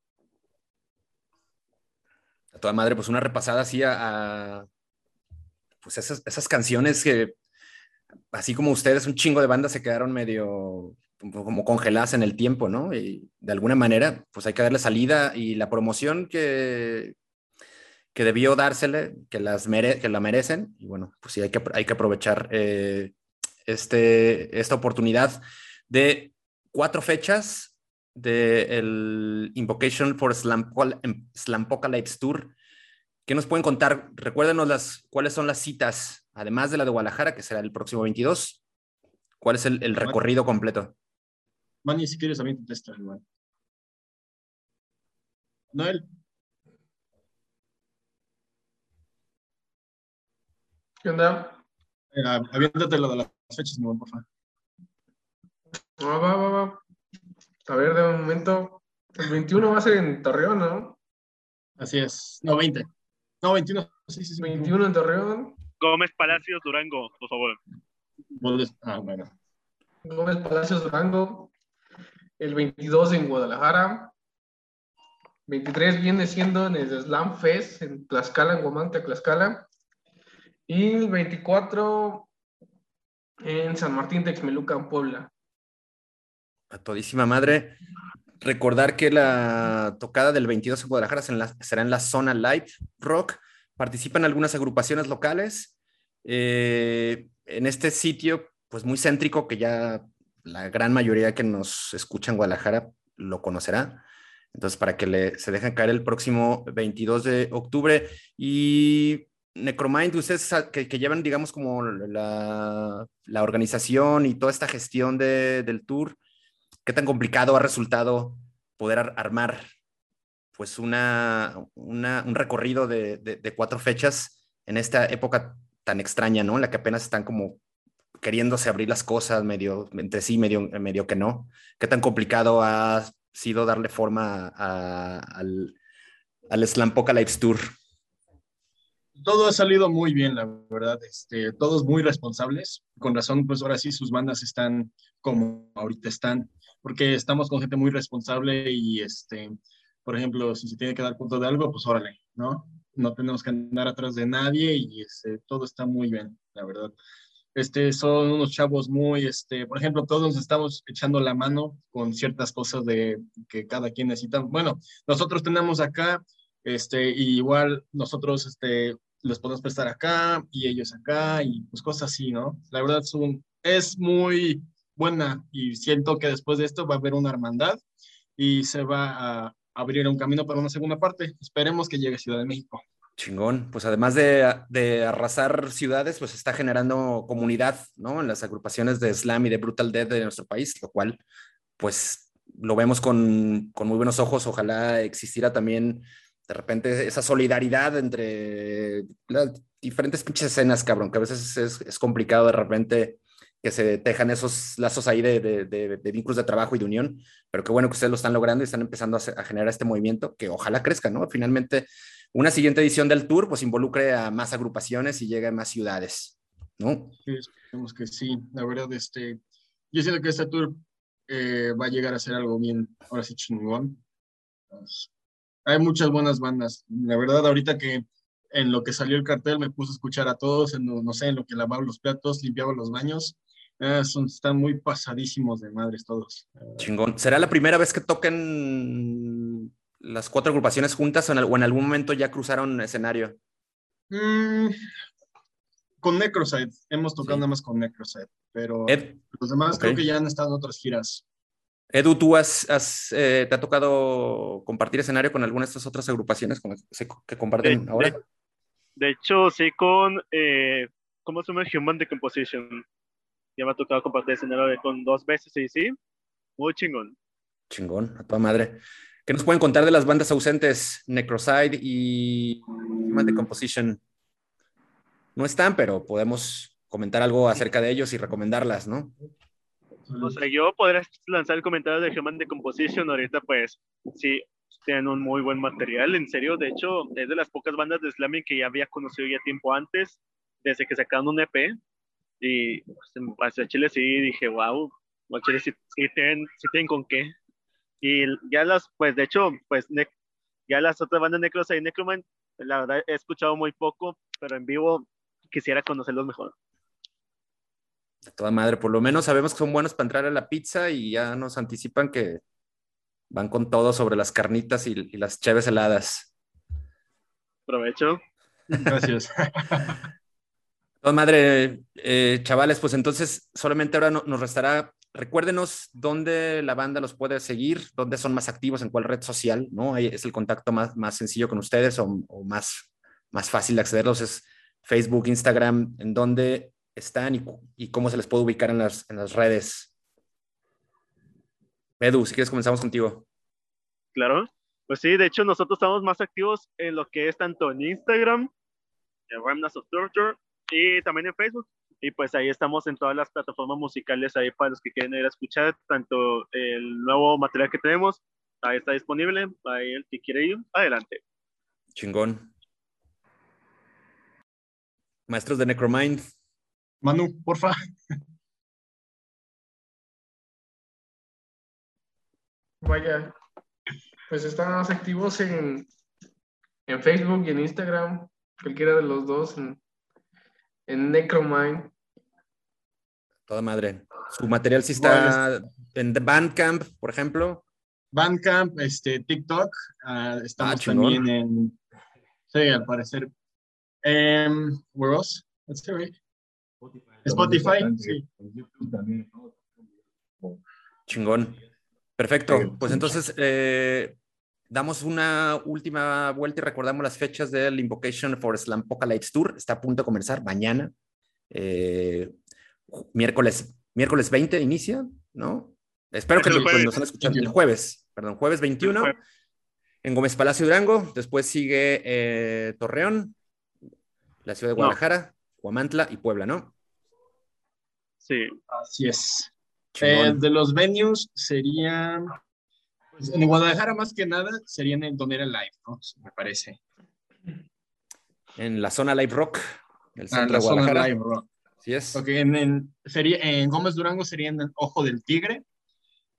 A toda madre, pues una repasada así a, pues esas, esas canciones que, así como ustedes, un chingo de bandas se quedaron medio como congeladas en el tiempo, ¿no? Y de alguna manera, pues hay que darle salida y la promoción que, que debió dársele, que, las mere- que la merecen, y bueno, pues sí, hay que, hay que aprovechar eh, este, esta oportunidad de cuatro fechas del Invocation for Slampo- Slampocalypse Tour. ¿Qué nos pueden contar? Recuérdenos las, cuáles son las citas, además de la de Guadalajara, que será el próximo 22. ¿Cuál es el, el recorrido completo? Manny, si quieres, a mí te testa igual. Noel, ¿Qué onda? eh, aviéntate lo de las fechas, mi buen, por favor. Ah, va, va, va. A ver, de momento, el 21 va a ser en Torreón, ¿no? Así es. No, 20. No, 21. Sí, sí, sí. 21 en Torreón, Gómez Palacios, Durango, por favor. Ah, bueno. Gómez Palacios Durango, el 22 en Guadalajara, 23 viene siendo en el Slam Fest en Tlaxcala, en Guamantla, Tlaxcala, Y el 24 en San Martín Texmelucan, Puebla. A todísima madre. Recordar que la tocada del 22 en Guadalajara será en la, zona live rock. Participan algunas agrupaciones locales. Eh, en este sitio, pues muy céntrico, que ya la gran mayoría que nos escucha en Guadalajara lo conocerá. Entonces, para que le, se dejen caer el próximo 22 de octubre. Y Necromind, ustedes que, que llevan, digamos, como la, la, organización y toda esta gestión de, del tour, ¿qué tan complicado ha resultado poder ar armar pues una, un recorrido de, cuatro fechas en esta época tan extraña, ¿no? En la que apenas están como queriéndose abrir las cosas medio entre sí, medio, medio que no. ¿Qué tan complicado ha sido darle forma al, al Slampocalypse Tour? Todo ha salido muy bien, la verdad. Este, todos muy responsables. Con razón, pues ahora sí sus bandas están como ahorita están, porque estamos con gente muy responsable y, este, por ejemplo, si se tiene que dar cuenta de algo, pues órale, ¿no? No tenemos que andar atrás de nadie y este, todo está muy bien, la verdad. Este, son unos chavos muy, este, por ejemplo, todos estamos echando la mano con ciertas cosas de que cada quien necesita. Bueno, nosotros tenemos acá, este, y igual nosotros, este, les podemos prestar acá y ellos acá y pues cosas así, ¿no? La verdad es, un, es muy buena y siento que después de esto va a haber una hermandad y se va a abrir un camino para una segunda parte. Esperemos que llegue Ciudad de México. Chingón, pues además de, de, arrasar ciudades, pues está generando comunidad, ¿no? En las agrupaciones de slam y de brutal death de nuestro país, lo cual, pues, lo vemos con, con muy buenos ojos. Ojalá existiera también, de repente, esa solidaridad entre las diferentes pinches escenas, cabrón, que a veces es, es complicado de repente que se tejan esos lazos ahí de, de, de, de, vínculos de trabajo y de unión, pero qué bueno que ustedes lo están logrando y están empezando a, a generar este movimiento que ojalá crezca, ¿no? Finalmente, una siguiente edición del tour pues involucre a más agrupaciones y llegue a más ciudades, ¿no? Sí, esperemos que sí. La verdad, este, yo siento que este tour eh, va a llegar a ser algo bien, ahora sí chingón. Pues, hay muchas buenas bandas. La verdad, ahorita que en lo que salió el cartel me puse a escuchar a todos, en, no sé, en lo que lavaba los platos, limpiaba los baños. Son, están muy pasadísimos de madres todos. Chingón. ¿Será la primera vez que toquen las cuatro agrupaciones juntas o en, o en algún momento ya cruzaron escenario? Mm, con Necroside, hemos tocado sí. nada más con Necroside, pero Ed, los demás okay. creo que ya han estado en otras giras. Edu, ¿tú has, has eh, te ha tocado compartir escenario con alguna de estas otras agrupaciones con que, que comparten de, ahora? De, de, hecho, sí, con, eh, ¿cómo se llama? Human Decomposition. Ya me ha tocado compartir escenario con dos veces y sí, muy chingón. Chingón, a toda madre. ¿Qué nos pueden contar de las bandas ausentes, Necroside y Human Decomposition? No están, pero podemos comentar algo acerca de ellos y recomendarlas, ¿no? O sea, yo podría lanzar el comentario de Human Decomposition ahorita, pues, sí, tienen un muy buen material, en serio, de hecho, es de las pocas bandas de slamming que ya había conocido ya tiempo antes, desde que sacaron un EP, y pues, en Chile sí dije, wow, Chile sí, sí, tienen, sí tienen con qué. Y ya las, pues de hecho, pues ne ya las otras bandas Necros y Necroman, la verdad he escuchado muy poco, pero en vivo quisiera conocerlos mejor. De toda madre, por lo menos sabemos que son buenos para entrar a la pizza y ya nos anticipan que van con todo sobre las carnitas y, y las cheves heladas. Provecho. Gracias. toda madre, eh, chavales, pues entonces solamente ahora no, nos restará recuérdenos dónde la banda los puede seguir, dónde son más activos, en cuál red social, ¿no? Ahí es el contacto más, más sencillo con ustedes o, más, más fácil de accederlos, es Facebook, Instagram, en dónde están y, y, cómo se les puede ubicar en las, en las redes. Edu, si quieres comenzamos contigo. Claro, pues sí, de hecho nosotros estamos más activos en lo que es tanto en Instagram, en Remnants of Torture, y también en Facebook. Y pues ahí estamos en todas las plataformas musicales ahí para los que quieren ir a escuchar tanto el nuevo material que tenemos ahí está disponible ahí el que quiere ir adelante. Chingón. Maestros de Necromind. Manu porfa. Vaya pues están más activos en en Facebook y en Instagram cualquiera de los dos en en Necromind. Toda madre. Su material sí está en Bandcamp, por ejemplo. Bandcamp, este, TikTok. ah, estamos Ah, chingón. también en. Sí, al parecer. Um, where else? Let's see, right? Spotify, sí. Chingón. Perfecto. Pues entonces eh, damos una última vuelta y recordamos las fechas del Invocation for Slampocalypse Tour. Está a punto de comenzar mañana. Eh, miércoles, miércoles 20 inicia, ¿no? Espero Es que jueves. nos estén escuchando. El jueves, perdón, jueves 21 jueves. en Gómez Palacio Durango. Después sigue eh, Torreón, la ciudad de No. Guadalajara, Huamantla y Puebla, ¿no? Sí. Así es. Eh, de los venues serían. En Guadalajara, más que nada, serían en donde era live, ¿no? Me parece. En la zona Live Rock, el Ah, centro la de zona live, bro. Así es. Ok, en, en- sería, en Gómez Durango sería en el Ojo del Tigre.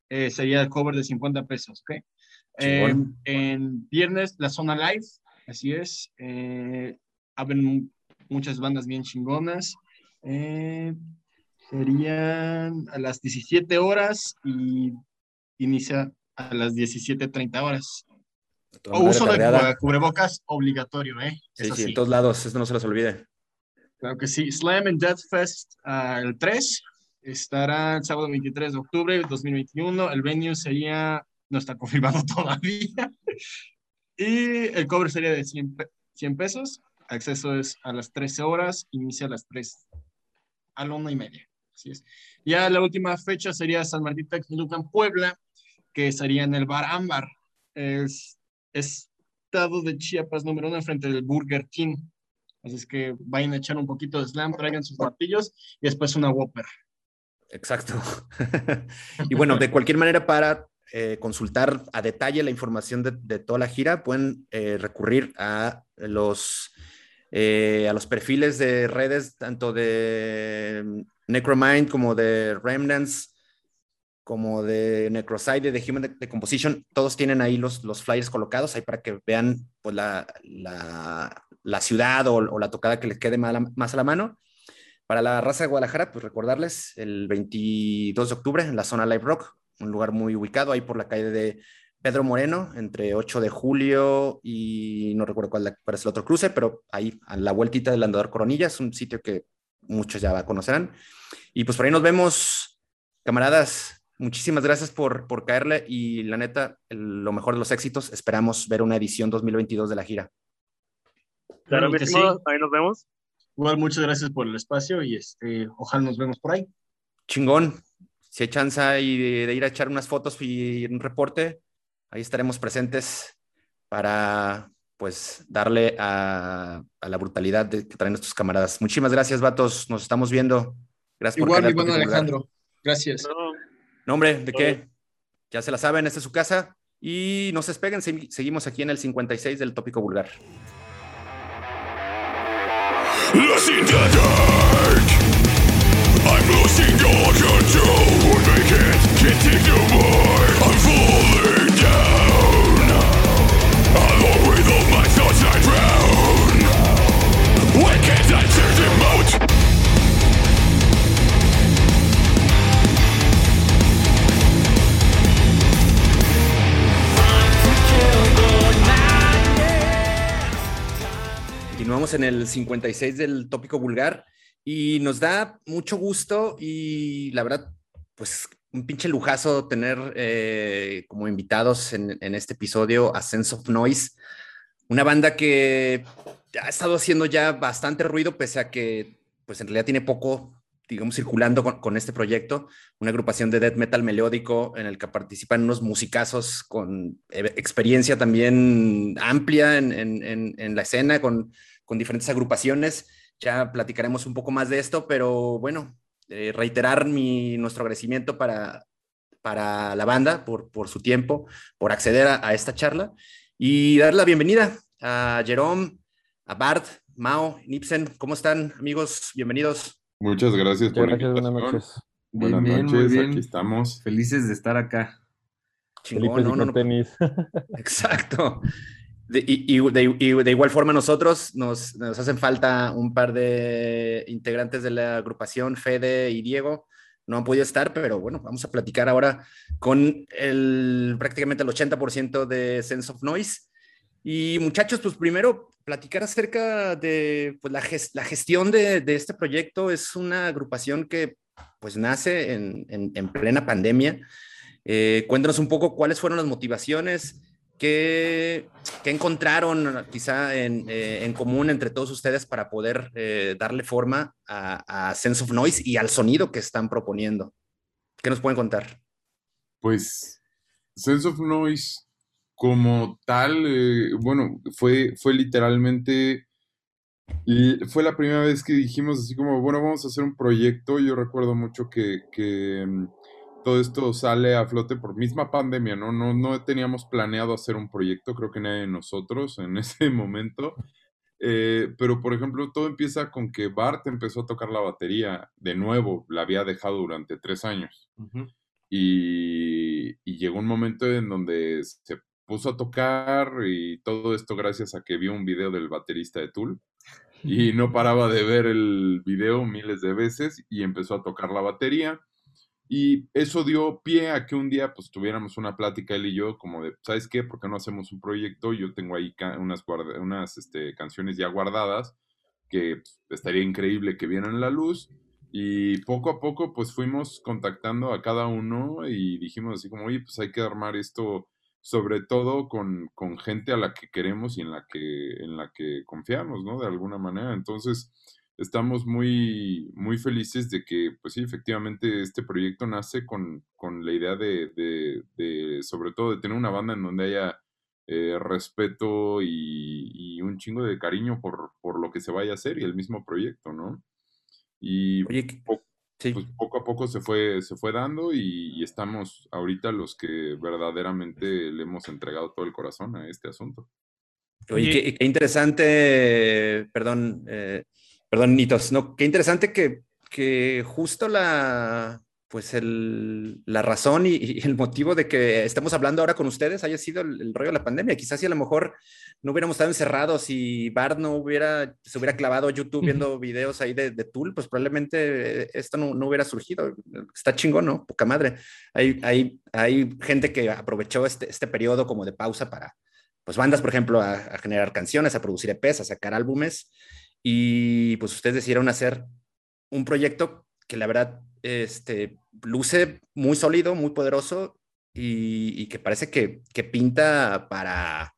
Eh, sería el cover de 50 pesos, ¿ok? Eh, en viernes, la zona live, así es. Eh, abren muchas bandas bien chingonas. Eh, serían a las 17 horas y inicia a las 17.30 horas. O uso de tardeada. cu- cubrebocas obligatorio, ¿eh? Sí, sí, en todos lados, eso no se les olvide. Claro que sí. Slam and Death Fest ah, el 3 estará el sábado 23 de octubre del 2021. El venue sería, no está confirmado todavía. Y el cover sería de 100, pe- 100 pesos. Acceso es a las 13 horas, inicia a las 3, a la una y media. Así es. Ya la última fecha sería San Martín Texmelucan, Puebla, que sería en el Bar Ámbar. Es estado de Chiapas número uno enfrente del Burger King. Así es que vayan a echar un poquito de slam, traigan sus martillos y después una Whopper. Exacto. y bueno, de cualquier manera, para eh, consultar a detalle la información de, toda la gira, pueden eh, recurrir a los, eh, a los perfiles de redes, tanto de Necromind como de Remnants, como de Necrocide, de Human Decomposition, todos tienen ahí los, los flyers colocados ahí para que vean pues, la, la, la ciudad o, o, la tocada que les quede más a la, más a la mano. Para la raza de Guadalajara, pues recordarles el 22 de octubre en la zona Live Rock, un lugar muy ubicado ahí por la calle de Pedro Moreno, entre 8 de julio y no recuerdo cuál, cuál es el otro cruce, pero ahí a la vueltita del Andador Coronillas, un sitio que muchos ya conocerán. Y pues por ahí nos vemos, camaradas. Muchísimas gracias por, por caerle y la neta, el, lo mejor de los éxitos. Esperamos ver una edición 2022 de la gira. Claro, que sí. Ahí nos vemos. Igual, muchas gracias por el espacio y este, ojalá nos vemos por ahí. Chingón. Si hay chance y de, de, ir a echar unas fotos y un reporte, ahí estaremos presentes para pues darle a, a la brutalidad de, que traen nuestros camaradas. Muchísimas gracias, vatos. Nos estamos viendo. Gracias Igual, por mi Alejandro. Gracias. No, no, hombre, ¿de qué? Ya se la saben, esta es su casa. Y no se despeguen, seguimos aquí en el 56 del tópico vulgar. Lost in the dark I'm losing all control I can't, can't take no more I'm falling down Along with all my thoughts I drown Why can't I turn them out? Continuamos en el 56 del tópico vulgar y nos da mucho gusto y la verdad, pues un pinche lujazo tener eh, como invitados en, en, este episodio a Sense of Noise, una banda que ha estado haciendo ya bastante ruido pese a que pues en realidad tiene poco, digamos, circulando con, con este proyecto, una agrupación de death metal melódico en el que participan unos musicazos con eh, experiencia también amplia en, en, en la escena, con, con diferentes agrupaciones. Ya platicaremos un poco más de esto, pero bueno, eh, reiterar mi, nuestro agradecimiento para, para la banda por, por su tiempo, por acceder a, a, esta charla y dar la bienvenida a Jerome, a Bart, Mao, Nipsen. ¿Cómo están, amigos? Bienvenidos. Muchas gracias por gracias, buenas noches. Buenas bien, noches, bien. aquí estamos. Felices de estar acá. Chingón, no, no, no. tenis. Exacto. De, y, de, igual forma nosotros nos, nos hacen falta un par de integrantes de la agrupación, Fede y Diego, no han podido estar, pero bueno, vamos a platicar ahora con el prácticamente el 80% de Sense of Noise. Y muchachos, pues primero platicar acerca de pues, la, ges- la gestión de, de este proyecto. Es una agrupación que pues nace en plena pandemia. Eh, cuéntanos un poco cuáles fueron las motivaciones, qué, encontraron quizá en, eh, común entre todos ustedes para poder eh, darle forma a, Sense of Noise y al sonido que están proponiendo. ¿Qué nos pueden contar? Pues Sense of Noise como tal, eh, bueno, fue, fue literalmente, fue la primera vez que dijimos así como, bueno, vamos a hacer un proyecto. Yo recuerdo mucho que, que, mm, todo esto sale a flote por misma pandemia, ¿no? No, no teníamos planeado hacer un proyecto, creo que nadie de nosotros en ese momento. Eh, pero, por ejemplo, todo empieza con que Bart empezó a tocar la batería de nuevo, la había dejado durante tres años. Y, y llegó un momento en donde se puso a tocar y todo esto gracias a que vio un video del baterista de Tool y no paraba de ver el video miles de veces y empezó a tocar la batería. Y eso dio pie a que un día pues tuviéramos una plática él y yo como de, ¿sabes qué? ¿Por qué no hacemos un proyecto? Yo tengo ahí unas, unas este, canciones ya guardadas que pues, estaría increíble que vieran la luz. Y poco a poco pues fuimos contactando a cada uno y dijimos así como, oye, pues hay que armar esto sobre todo con, con gente a la que queremos y en la que, en la que confiamos, ¿no? De alguna manera. Entonces, estamos muy, muy felices de que, pues sí, efectivamente este proyecto nace con, con la idea de, de- de, sobre todo, de tener una banda en donde haya eh, respeto y, y un chingo de cariño por, por lo que se vaya a hacer y el mismo proyecto, ¿no? Y Oye, que- po- sí. pues poco a poco se fue, se fue dando y, y estamos ahorita los que verdaderamente le hemos entregado todo el corazón a este asunto. Oye, Oye. qué, qué interesante, perdón, eh, perdón, Nitos, no, qué interesante que, que justo la, pues el, la razón y, y el motivo de que estemos hablando ahora con ustedes haya sido el, el rollo de la pandemia. Quizás si a lo mejor no hubiéramos estado encerrados y Bart no hubiera, se hubiera clavado YouTube viendo videos ahí de, de Tool, pues probablemente esto no, no hubiera surgido. Está chingón, ¿no? Poca madre. Hay, hay, hay gente que aprovechó este, este periodo como de pausa para, pues bandas, por ejemplo, a, a, generar canciones, a producir EPs, a sacar álbumes. Y pues ustedes decidieron hacer un proyecto que la verdad este, luce muy sólido, muy poderoso y, y que parece que, que, pinta para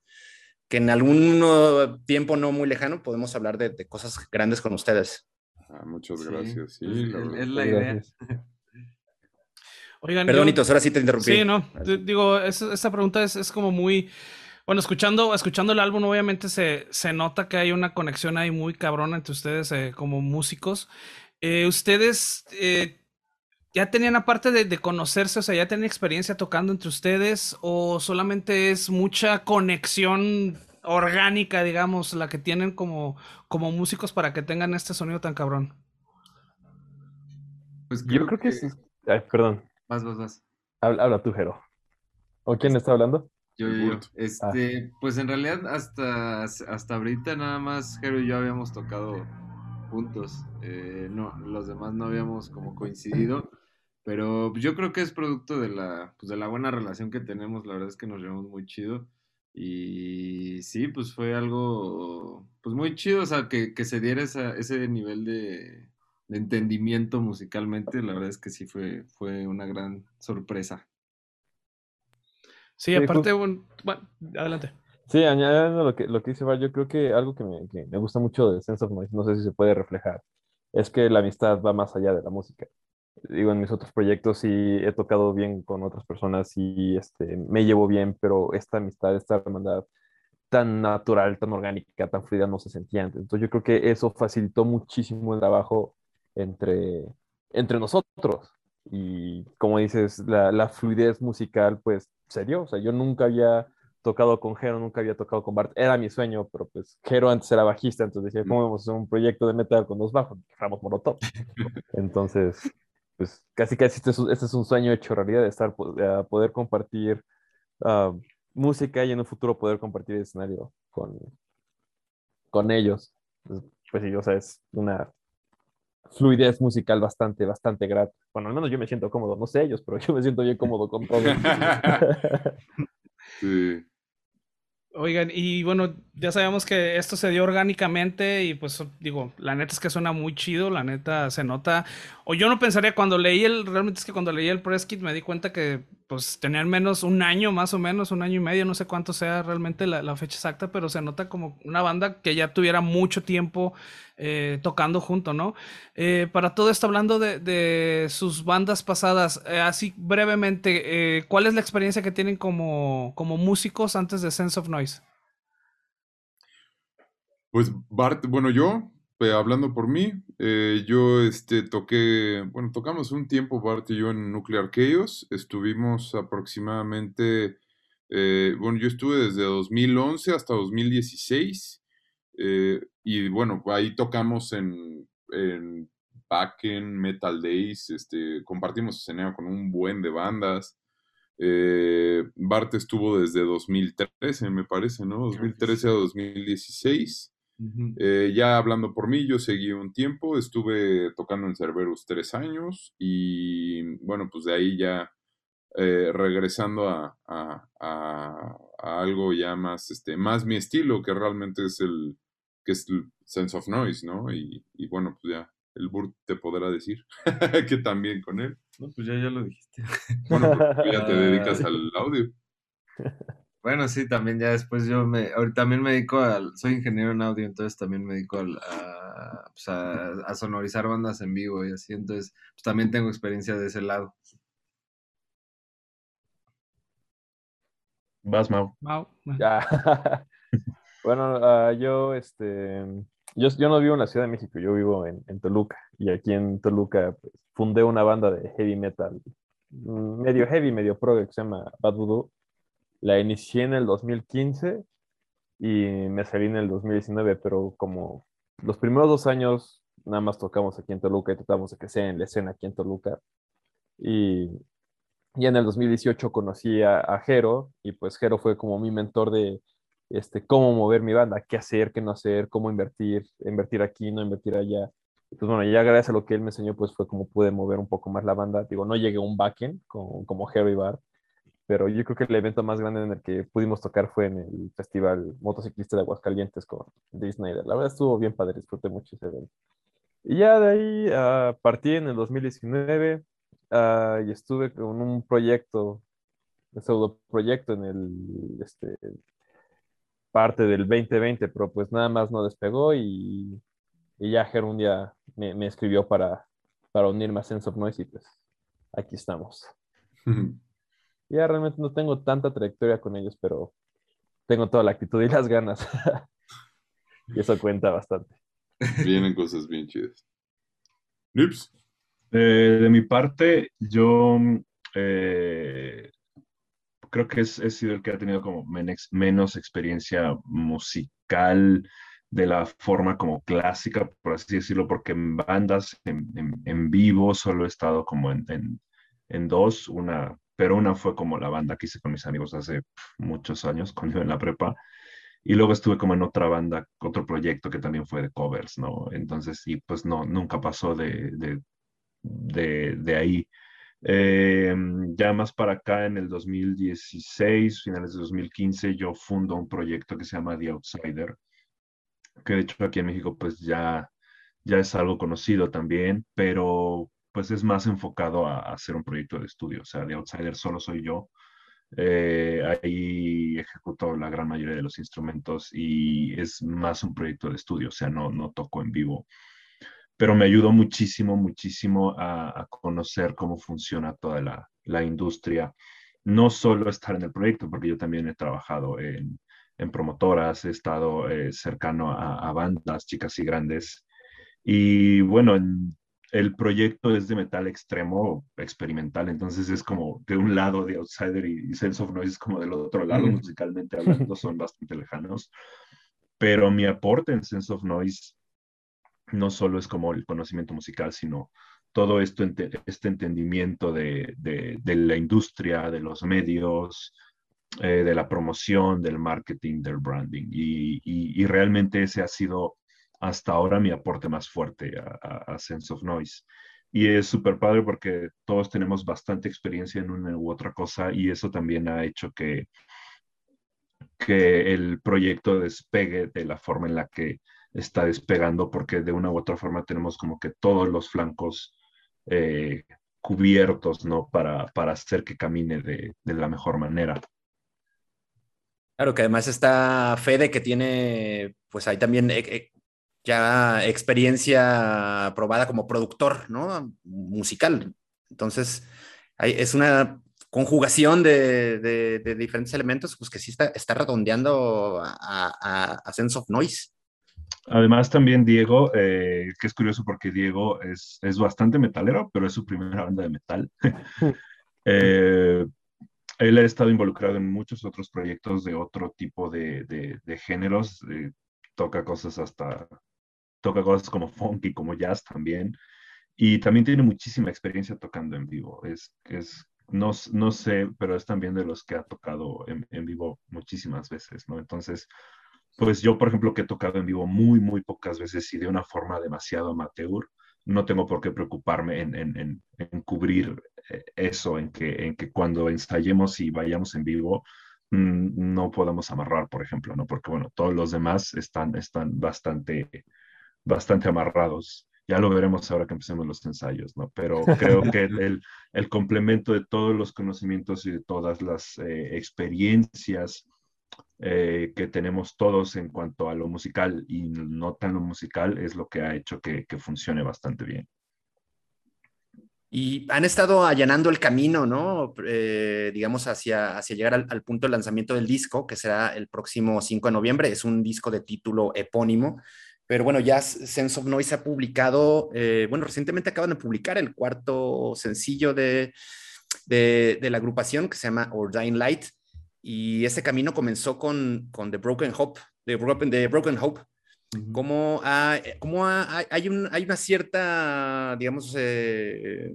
que en algún tiempo no muy lejano podemos hablar de, de cosas grandes con ustedes. Ah, muchas gracias. Sí, sí es, es, la idea. Oigan, Perdonitos, yo, ahora sí te interrumpí. Sí, no, digo, esa, esa pregunta es, es como muy... Bueno, escuchando, escuchando el álbum, obviamente se, se nota que hay una conexión ahí muy cabrona entre ustedes eh, como músicos. Eh, ustedes eh, ya tenían, aparte de, de, conocerse, o sea, ya tenían experiencia tocando entre ustedes, o solamente es mucha conexión orgánica, digamos, la que tienen como, como músicos para que tengan este sonido tan cabrón. Pues creo Yo creo que, que... es. Ay, perdón. Vas, vas, vas. Habla, habla tú, Jero. ¿O quién está hablando? Yo, yo, yo. Este, ah. pues en realidad hasta, hasta ahorita nada más Jero y yo habíamos tocado juntos. Eh, no, los demás no habíamos como coincidido. Pero yo creo que es producto de la, pues de la buena relación que tenemos. La verdad es que nos llevamos muy chido. Y sí, pues fue algo pues muy chido. O sea, que, que se diera esa, ese nivel de, de, entendimiento musicalmente. La verdad es que sí fue, fue una gran sorpresa. Sí, aparte, bueno, bueno, adelante. Sí, añadiendo lo que, lo que dice Val, yo creo que algo que me, que me gusta mucho de Sense of Noise, no sé si se puede reflejar, es que la amistad va más allá de la música. Digo, en mis otros proyectos sí he tocado bien con otras personas y este, me llevo bien, pero esta amistad, esta hermandad tan natural, tan orgánica, tan fluida no se sentía antes. Entonces yo creo que eso facilitó muchísimo el trabajo entre, entre nosotros. Y como dices, la, la fluidez musical pues se dio. O sea, yo nunca había tocado con Jero, nunca había tocado con Bart. Era mi sueño, pero pues Jero antes era bajista, entonces decía, ¿cómo vamos a hacer un proyecto de metal con dos bajos? Éramos Molotov. Entonces, pues casi casi este es, este es un sueño hecho realidad de estar, de poder compartir uh, música y en un futuro poder compartir el escenario con, con ellos. Pues, pues sí, o sea, es una fluidez musical bastante, bastante grata. Bueno, al menos yo me siento cómodo, no sé ellos, pero yo me siento bien cómodo con todo. Sí. Oigan, y bueno, ya sabemos que esto se dio orgánicamente y pues digo, la neta es que suena muy chido, la neta se nota. O yo no pensaría cuando leí el, realmente es que cuando leí el press kit me di cuenta que pues tenían menos un año más o menos, un año y medio, no sé cuánto sea realmente la, la fecha exacta, pero se nota como una banda que ya tuviera mucho tiempo eh, tocando junto, ¿no? Eh, para todo esto, hablando de, de sus bandas pasadas, eh, así brevemente, ¿cuál es la experiencia que tienen como, como músicos antes de Sense of Noise? Pues Bart, bueno, yo, eh, hablando por mí, eh, yo este, toqué, bueno, tocamos un tiempo Bart y yo en Nuclear Chaos, estuvimos aproximadamente, eh, bueno, yo estuve desde 2011 hasta 2016, eh, y bueno, ahí tocamos en, en Backen, Metal Days, este, compartimos escenario con un buen de bandas. Eh, Bart estuvo desde 2013, me parece, ¿no? 2013 a 2016. Eh, ya hablando por mí, yo seguí un tiempo, estuve tocando en Cerberus tres años y bueno, pues de ahí ya eh, regresando a, a- a- a algo ya más, este, más mi estilo, que realmente es el, que es el Sense of Noise, ¿no? Y, y bueno, pues ya el Burt te podrá decir que también con él. No, pues ya, ya lo dijiste. Bueno, tú ya te dedicas al audio. Bueno, sí, también ya después yo me, ahorita también me dedico al, soy ingeniero en audio, entonces también me dedico al- a, pues, a, a sonorizar bandas en vivo y así, entonces pues también tengo experiencia de ese lado. Vas, Mau. Mau. Ya. Bueno, ah, yo, este, yo, yo no vivo en la Ciudad de México, yo vivo en, en Toluca. Y aquí en Toluca pues, fundé una banda de heavy metal, mm, medio heavy, medio pro, que se llama Bad Voodoo. La inicié en el 2015 y me salí en el 2019, pero como los primeros dos años nada más tocamos aquí en Toluca y tratamos de que sea en la escena aquí en Toluca. Y, y en el 2018 conocí a, a Jero y pues Jero fue como mi mentor de este, cómo mover mi banda, qué hacer, qué no hacer, cómo invertir, invertir aquí, no invertir allá. Pues bueno, ya gracias a lo que él me enseñó, pues fue como pude mover un poco más la banda. Digo, no llegué a un backend como, como Harry Bar, pero yo creo que el evento más grande en el que pudimos tocar fue en el Festival Motociclista de Aguascalientes con Disney. La verdad estuvo bien padre, disfruté mucho ese evento. Y ya de ahí ah, partí en el 2019 ah, y estuve con un proyecto, un pseudo proyecto en el, este, parte del 2020, pero pues nada más no despegó y, y ya Ger un día me, me escribió para, para unirme a Sense of Noise y pues aquí estamos. Ya realmente no tengo tanta trayectoria con ellos, pero tengo toda la actitud y las ganas. y eso cuenta bastante. Vienen cosas bien chidas. Nips. Eh, de mi parte, yo eh, creo que es, he sido el que ha tenido como menex- menos experiencia musical de la forma como clásica, por así decirlo, porque en bandas en, en- en vivo solo he estado como en, en- en dos, una, pero una fue como la banda que hice con mis amigos hace muchos años, cuando iba en la prepa, y luego estuve como en otra banda, otro proyecto que también fue de covers, ¿no? Entonces, y pues no, nunca pasó de, de, de, de ahí. Eh, ya más para acá, en el 2016, finales de 2015, yo fundo un proyecto que se llama The Outsider, que de hecho aquí en México pues ya, ya es algo conocido también, pero pues es más enfocado a, hacer un proyecto de estudio. O sea, The Outsider solo soy yo. Eh, ahí ejecuto la gran mayoría de los instrumentos y es más un proyecto de estudio, o sea, no, no toco en vivo pero me ayudó muchísimo, muchísimo a, a conocer cómo funciona toda la, la, industria. No solo estar en el proyecto, porque yo también he trabajado en, en promotoras, he estado eh, cercano a, a, bandas chicas y grandes. Y bueno, en, el proyecto es de metal extremo, experimental, entonces es como de un lado de Outsider y, y Sense of Noise es como del otro lado, mm. musicalmente hablando, son bastante lejanos. Pero mi aporte en Sense of Noise no solo es como el conocimiento musical, sino todo esto, este entendimiento de, de, de, la industria, de los medios, eh, de la promoción, del marketing, del branding. Y, y- y realmente ese ha sido hasta ahora mi aporte más fuerte a, a- a Sense of Noise. Y es súper padre porque todos tenemos bastante experiencia en una u otra cosa y eso también ha hecho que, que el proyecto despegue de la forma en la que está despegando, porque de una u otra forma tenemos como que todos los flancos eh, cubiertos, ¿no? Para, para hacer que camine de, de la mejor manera. Claro, que además está Fede que tiene, pues ahí también eh, eh, ya experiencia probada como productor, ¿no? Musical. Entonces, hay- es una conjugación de, de- de diferentes elementos, pues que sí está, está redondeando a, a- a Sense of Noise. Además, también Diego, eh, que es curioso porque Diego es, es bastante metalero, pero es su primera banda de metal. Eh, él ha estado involucrado en muchos otros proyectos de otro tipo de, de- de géneros. eh, toca cosas hasta, toca cosas como funky, como jazz también. Y también tiene muchísima experiencia tocando en vivo. Es, es, no, no sé, pero es también de los que ha tocado en, en vivo muchísimas veces, ¿no? Entonces, pues yo, por ejemplo, que he tocado en vivo muy, muy pocas veces y de una forma demasiado amateur, no tengo por qué preocuparme en, en, en, en cubrir eh, eso, en que, en que cuando ensayemos y vayamos en vivo, mm, no podamos amarrar, por ejemplo, ¿no? Porque, bueno, todos los demás están, están bastante, bastante amarrados. Ya lo veremos ahora que empecemos los ensayos, ¿no? Pero creo que el, el complemento de todos los conocimientos y de todas las eh, experiencias eh, que tenemos todos en cuanto a lo musical y no tan lo musical es lo que ha hecho que, que funcione bastante bien. Y han estado allanando el camino, ¿no? Eh, digamos, hacia, hacia llegar al, al punto de lanzamiento del disco, que será el próximo 5 de noviembre. Es un disco de título epónimo. Pero bueno, ya Sense of Noise ha publicado, eh, bueno, recientemente acaban de publicar el cuarto sencillo de, de, de la agrupación que se llama Ordain Light. Y ese camino comenzó con, con The Broken Hope, The Broken, The Broken Hope. Como, ha- como ha- hay, hay un- hay una cierta, digamos, eh,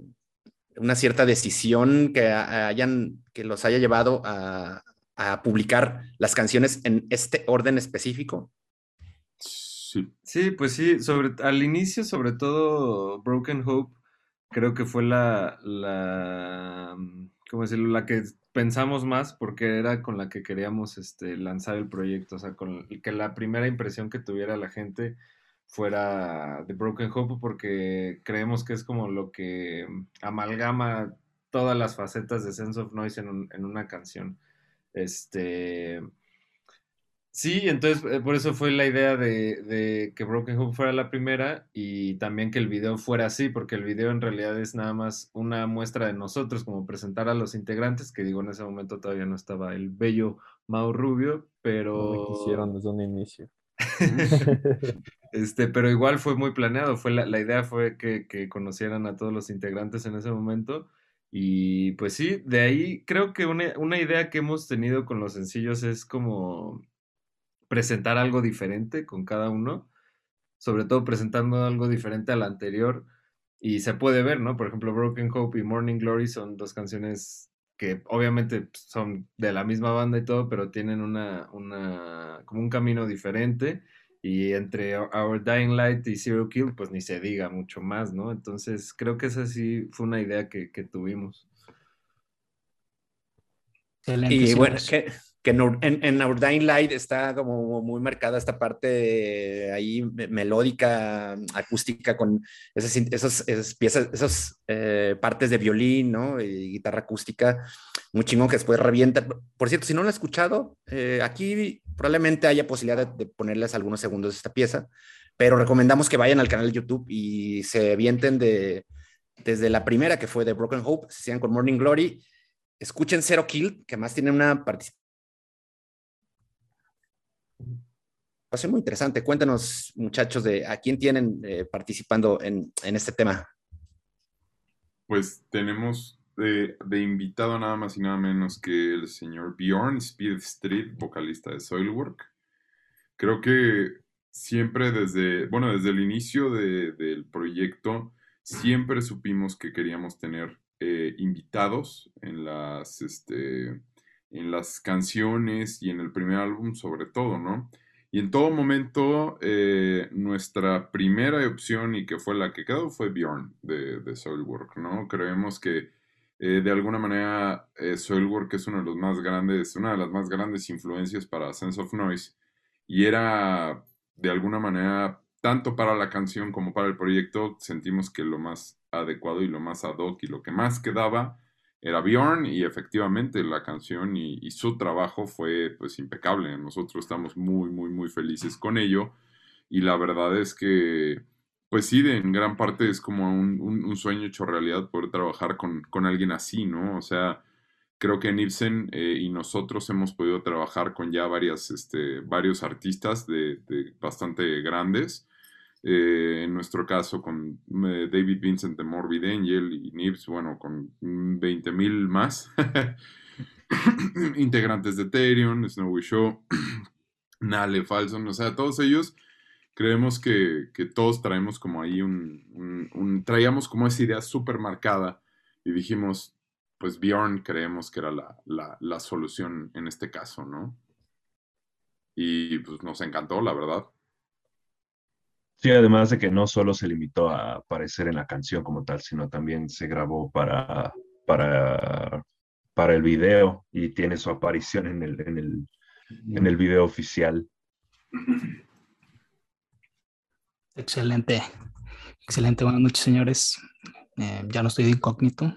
una cierta decisión que ha- hayan, que los haya llevado a, a publicar las canciones en este orden específico. Sí. Pues sí, sobre, al inicio, sobre todo Broken Hope, creo que fue la, la, mm, ¿cómo decirlo? La que pensamos más porque era con la que queríamos este, lanzar el proyecto, o sea, con que la primera impresión que tuviera la gente fuera de Broken Hope porque creemos que es como lo que amalgama todas las facetas de Sense of Noise en, un- en una canción. Este, Sí, entonces eh, por eso fue la idea de, de que Broken Hope fuera la primera y también que el video fuera así, porque el video en realidad es nada más una muestra de nosotros, como presentar a los integrantes, que digo en ese momento todavía no estaba el bello Mau Rubio, No pero... me quisieron desde un inicio. Este, pero igual fue muy planeado, fue la, la idea fue que, que conocieran a todos los integrantes en ese momento. Y pues sí, de ahí creo que una, una idea que hemos tenido con los sencillos es como presentar algo diferente con cada uno, sobre todo presentando algo diferente al anterior. Y se puede ver, ¿no? Por ejemplo, Broken Hope y Morning Glory son dos canciones que obviamente son de la misma banda y todo, pero tienen una, una, como un camino diferente. Y entre Our Dying Light y Zero Kill, pues ni se diga mucho más, ¿no? Entonces creo que esa sí fue una idea que, que tuvimos. Excelente, Y bueno, que, que en, Our- en, Our Dying Light está como muy marcada esta parte ahí me- melódica, acústica, con esas, esos, esas piezas, esas eh, partes de violín, ¿no? Y guitarra acústica, muy chingón que después revienta. Por cierto, si no lo han escuchado, eh, aquí probablemente haya posibilidad de, de ponerles algunos segundos de esta pieza, pero recomendamos que vayan al canal de YouTube y se avienten de, desde la primera que fue de Broken Hope, se sigan con Morning Glory escuchen Zero Kill, que más tiene una participación muy interesante. Cuéntanos, muchachos, de a quién tienen eh, participando en, este tema. Pues tenemos de, invitado nada más y nada menos que el señor Bjorn Speed Street, vocalista de Soilwork. Creo que siempre desde, bueno, desde el inicio de- del proyecto, siempre supimos que queríamos tener eh, invitados en las, este, en las canciones y en el primer álbum sobre todo, ¿no? Y en todo momento, eh, nuestra primera opción y que fue la que quedó fue Bjorn de, de Soilwork, ¿no? Creemos que eh, de alguna manera eh, Soilwork es uno de los más grandes, una de las más grandes influencias para Sense of Noise y era de alguna manera, tanto para la canción como para el proyecto, sentimos que lo más adecuado y lo más ad hoc y lo que más quedaba era Bjorn y efectivamente la canción y, su trabajo fue pues impecable. Nosotros estamos muy, muy, muy felices con ello y la verdad es que pues sí, en gran parte es como un, un, sueño hecho realidad poder trabajar con, con, alguien así, ¿no? O sea, creo que Nibsen eh, y nosotros hemos podido trabajar con ya varias, este, varios artistas de bastante grandes eh, en nuestro caso con eh, David Vincent de Morbid Angel y Nibs, bueno, con 20 mil más integrantes de Ethereum, Snowy Show, Nale, Falson, o sea, todos ellos creemos que, que todos traemos como ahí un, traíamos como esa idea súper marcada y dijimos, pues Bjorn creemos que era la, la, la solución en este caso, ¿no? Y pues nos encantó, la verdad. Sí, además de que no solo se limitó a aparecer en la canción como tal, sino también se grabó para, para, para el video y tiene su aparición en el, en el, en el video oficial. Excelente, excelente. Buenas noches, señores. Eh, ya no estoy de incógnito.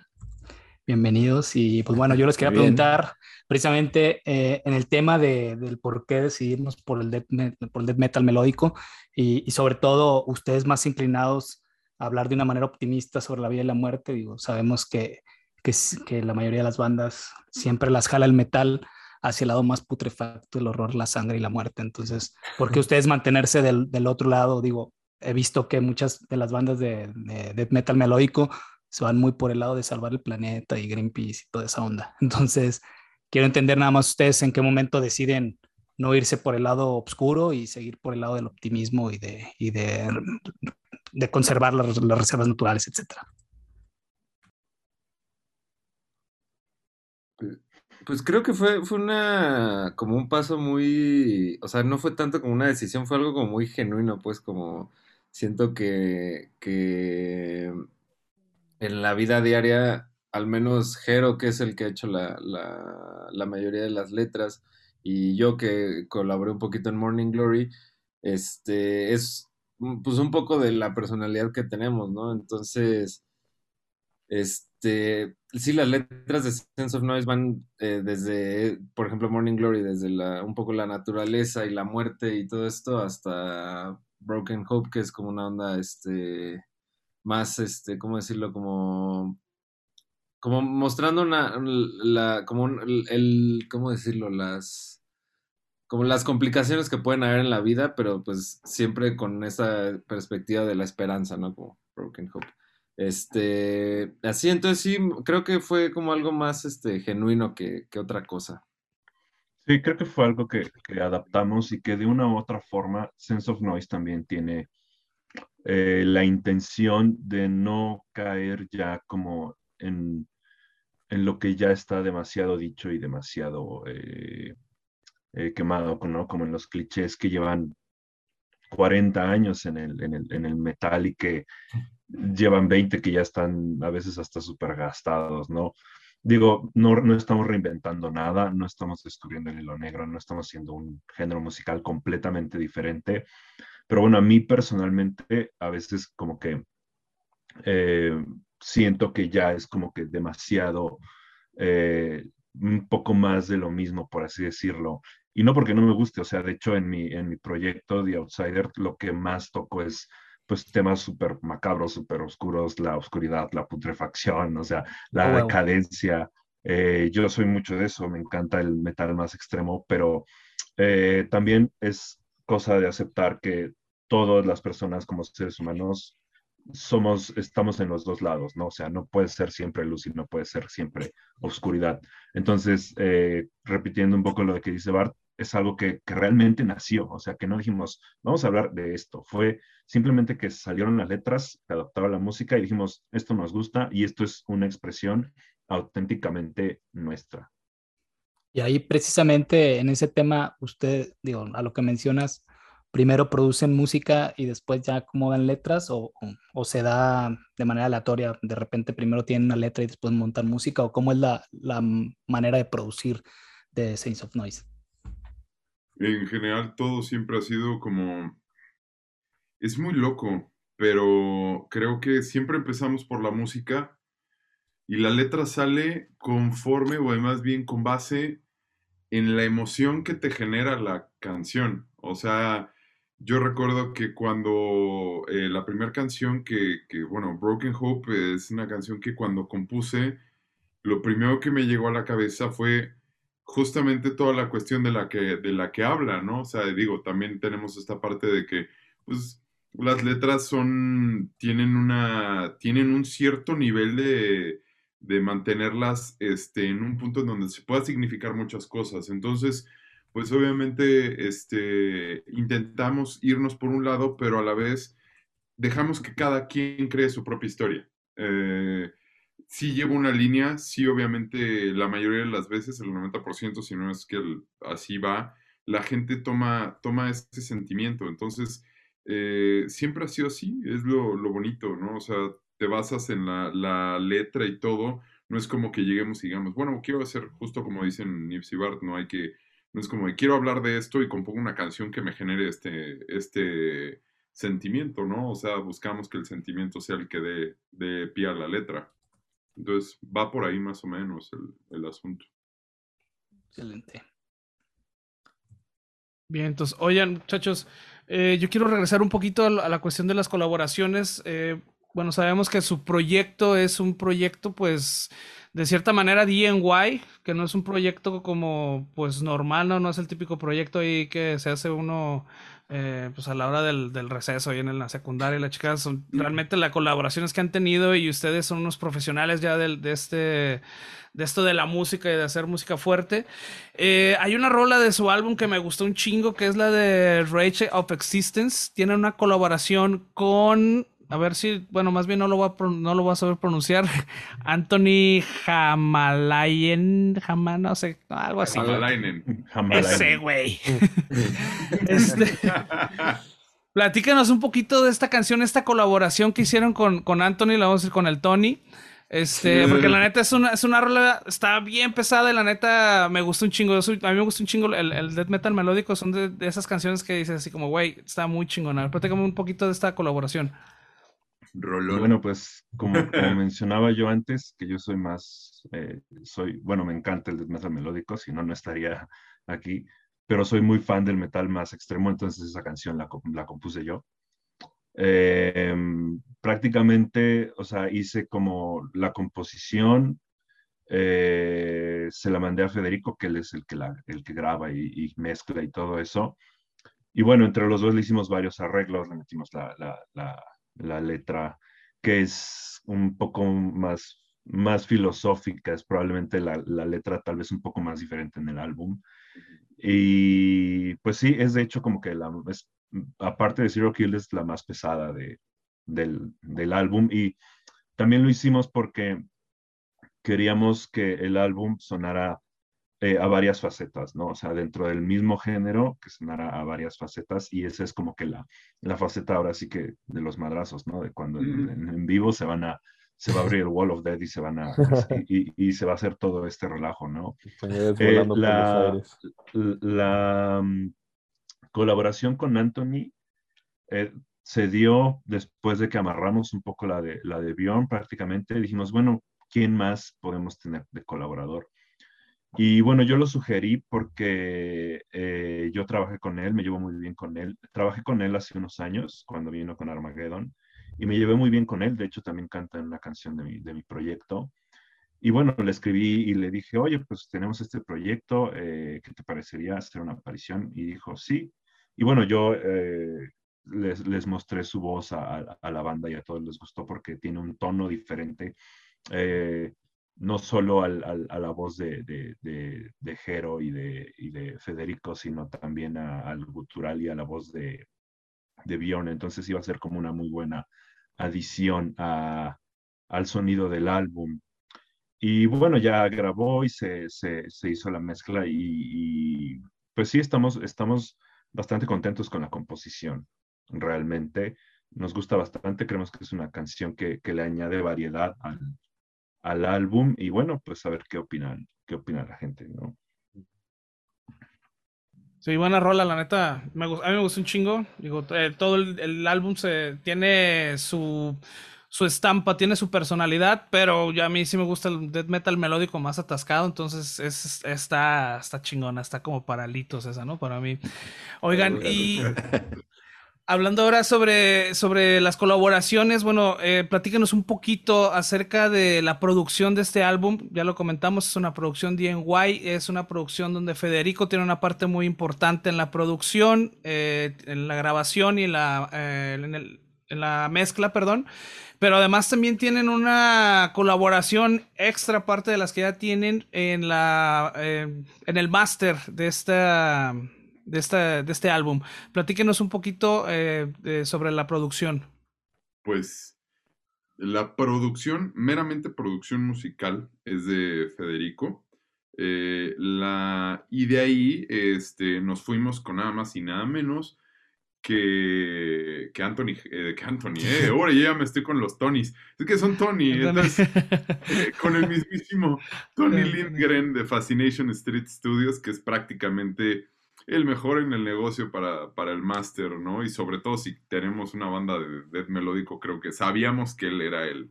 Bienvenidos. Y pues bueno, yo les quería preguntar precisamente eh, en el tema de, del por qué decidirnos por el death, por el death metal melódico y, y, sobre todo ustedes más inclinados a hablar de una manera optimista sobre la vida y la muerte. Digo, sabemos que, que, que la mayoría de las bandas siempre las jala el metal hacia el lado más putrefacto, el horror, la sangre y la muerte. Entonces, ¿por qué ustedes mantenerse del, del otro lado? Digo, he visto que muchas de las bandas de, de death metal melódico se van muy por el lado de salvar el planeta y Greenpeace y toda esa onda. Entonces, quiero entender nada más ustedes en qué momento deciden no irse por el lado oscuro y seguir por el lado del optimismo y de, y de, conservar las, las, reservas naturales, etcétera. Pues creo que fue, fue una, como un paso muy, o sea, no fue tanto como una decisión, fue algo como muy genuino, pues como siento que, que en la vida diaria al menos Jero, que es el que ha hecho la, la, mayoría de las letras, y yo que colaboré un poquito en Morning Glory, este, es pues un poco de la personalidad que tenemos, ¿no? Entonces, este, sí, las letras de Sense of Noise van eh, desde, por ejemplo, Morning Glory, desde la, un poco la naturaleza y la muerte y todo esto, hasta Broken Hope, que es como una onda, este, más, este, ¿cómo decirlo? Como como mostrando una, la, como el, ¿cómo decirlo? Las, como las complicaciones que pueden haber en la vida, pero pues siempre con esa perspectiva de la esperanza, ¿no? Como Broken Hope. Este, así, entonces sí, creo que fue como algo más, este, genuino que, que otra cosa. Sí, creo que fue algo que, que, adaptamos y que de una u otra forma Sense of Noise también tiene eh, la intención de no caer ya como en en lo que ya está demasiado dicho y demasiado eh, eh, quemado, ¿no? Como en los clichés que llevan 40 años en el, en el, en el metal y que llevan 20 que ya están a veces hasta súper gastados, ¿no? Digo, no, no estamos reinventando nada, no estamos descubriendo el hilo negro, no estamos haciendo un género musical completamente diferente, pero bueno, a mí personalmente a veces como que eh, siento que ya es como que demasiado, eh, un poco más de lo mismo, por así decirlo. Y no porque no me guste, o sea, de hecho en mi, en mi proyecto The Outsider lo que más toco es pues temas súper macabros, súper oscuros, la oscuridad, la putrefacción, o sea, la wow. decadencia. Eh, yo soy mucho de eso, me encanta el metal más extremo, pero eh, también es cosa de aceptar que todas las personas como seres humanos somos, estamos en los dos lados, ¿no? O sea, no puede ser siempre luz y no puede ser siempre oscuridad. Entonces, eh, repitiendo un poco lo que dice Bart, es algo que, que, realmente nació, o sea, que no dijimos, vamos a hablar de esto, fue simplemente que salieron las letras, se adaptaba la música y dijimos, esto nos gusta y esto es una expresión auténticamente nuestra. Y ahí precisamente en ese tema, usted, digo, a lo que mencionas, primero producen música y después ya acomodan letras o, o- se da de manera aleatoria, de repente primero tienen una letra y después montan música o cómo es la, la manera de producir de Saints of Noise. En general, todo siempre ha sido como... Es muy loco, pero creo que siempre empezamos por la música y la letra sale conforme o más bien con base en la emoción que te genera la canción. O sea, yo recuerdo que cuando eh, la primera canción que, que, bueno, Broken Hope es una canción que cuando compuse, lo primero que me llegó a la cabeza fue justamente toda la cuestión de la que, de la que habla, ¿no? O sea, digo, también tenemos esta parte de que, pues, las letras son, tienen una, tienen un cierto nivel de, de mantenerlas, este, en un punto en donde se pueda significar muchas cosas. Entonces, pues obviamente, este, intentamos irnos por un lado, pero a la vez dejamos que cada quien cree su propia historia. Eh, sí llevo una línea, sí obviamente la mayoría de las veces, el 90%, si no es que el- así va, la gente toma, toma ese sentimiento. Entonces, eh, siempre ha sido así, es lo, lo bonito, ¿no? O sea, te basas en la, letra y todo, no es como que lleguemos y digamos, bueno, quiero hacer justo como dicen Nibs y Bart, no hay que, no es como quiero hablar de esto y compongo una canción que me genere este, este sentimiento, ¿no? O sea, buscamos que el sentimiento sea el que dé, dé pie a la letra. Entonces, va por ahí más o menos el, el asunto. Excelente. Bien, entonces, oigan, muchachos, eh, yo quiero regresar un poquito a la, a la cuestión de las colaboraciones. Eh, bueno, sabemos que su proyecto es un proyecto, pues, de cierta manera DIY, que no es un proyecto como, pues, normal, ¿no? No es el típico proyecto ahí que se hace uno, eh, pues, a la hora del, del receso, ahí en la secundaria, la chica, son realmente las colaboraciones que han tenido y ustedes son unos profesionales ya del, de este, de esto de la música y de hacer música fuerte. Eh, hay una rola de su álbum que me gustó un chingo, que es la de Rage of Existence. Tiene una colaboración con, a ver si, bueno, más bien no lo voy a, no lo voy a saber pronunciar, Anthony Hamalayen, Jama, no sé, algo así. Hamalainen. Ese güey. Este, platícanos un poquito de esta canción, esta colaboración que hicieron con, con Anthony, la vamos a decir con el Tony. Este, Sí. porque la neta es una, es una rola, está bien pesada y la neta me gusta un chingo. Soy- a mí me gusta un chingo el, el death metal melódico, son de, de esas canciones que dices así como, güey, está muy chingona. Platícame un poquito de esta colaboración. Rolón. Bueno, pues como, como mencionaba yo antes, que yo soy más, eh, soy, bueno, me encanta el metal melódico, si no, no estaría aquí, pero soy muy fan del metal más extremo, entonces esa canción la, la compuse yo. Eh, prácticamente, o sea, hice como la composición, eh, se la mandé a Federico, que él es el que, la, el que graba y, y mezcla y todo eso. Y bueno, entre los dos le hicimos varios arreglos, le metimos la, la, la, la letra, que es un poco más, más filosófica, es probablemente la, la letra tal vez un poco más diferente en el álbum. Y pues sí, es de hecho como que la, es, aparte de Zero Kill es la más pesada de, del, del álbum y también lo hicimos porque queríamos que el álbum sonara eh, a varias facetas, ¿no? O sea, dentro del mismo género, que sonara a varias facetas, y esa es como que la, la faceta ahora sí que de los madrazos, ¿no? De cuando en, en- en vivo se van a, se va a abrir el Wall of Death y se van a, y, y- y se va a hacer todo este relajo, ¿no? Eh, la, la, mm, colaboración con Anthony eh, se dio después de que amarramos un poco la de, la de Bjorn prácticamente. Dijimos, bueno, ¿quién más podemos tener de colaborador? Y bueno, yo lo sugerí porque eh, yo trabajé con él, me llevo muy bien con él. Trabajé con él hace unos años cuando vino con Armageddon y me llevé muy bien con él. De hecho, también canta en una canción de mi, de mi proyecto. Y bueno, le escribí y le dije, oye, pues tenemos este proyecto, eh, ¿qué te parecería hacer una aparición? Y dijo, sí. Y bueno, yo eh, les, les mostré su voz a, la banda y a todos les gustó porque tiene un tono diferente, eh, no solo a la voz de, de, de, de Jero y de, y de Federico, sino también a- al gutural y a la voz de, de Bjorn. Entonces iba a ser como una muy buena adición al sonido del álbum. Y bueno, ya grabó y se, se, hizo la mezcla y, y, pues sí, estamos, estamos bastante contentos con la composición. Realmente nos gusta bastante, creemos que es una canción que, que le añade variedad al, al álbum y bueno, pues a ver qué opinan, qué opina la gente, ¿no? Sí, buena rola, la neta. Me, a mí me gustó un chingo. Digo, eh, todo el, el álbum se, tiene su, su estampa, tiene su personalidad, pero ya a mí sí me gusta el death metal melódico más atascado, entonces es, está, está chingona, está como paralitos esa, ¿no? Para mí. Oigan, y hablando ahora sobre, sobre las colaboraciones, bueno, eh, platícanos un poquito acerca de la producción de este álbum. Ya lo comentamos, es una producción DNY, es una producción donde Federico tiene una parte muy importante en la producción, eh, en la grabación y la, eh, en el- en la mezcla, perdón. Pero además también tienen una colaboración extra, aparte de las que ya tienen en la eh, en el máster de esta de esta de este álbum. Platíquenos un poquito eh, de- sobre la producción. Pues la producción, meramente producción musical, es de Federico. Eh, la, y de ahí este, nos fuimos con nada más y nada menos que, que Anthony, eh, que Anthony, eh, ahora ya me estoy con los Tonys. Es que son Tony, entonces, eh, con el mismísimo Tony Lindgren de Fascination Street Studios, que es prácticamente el mejor en el negocio para, para el máster, ¿no? Y sobre todo si tenemos una banda de death melódico, creo que sabíamos que él era el,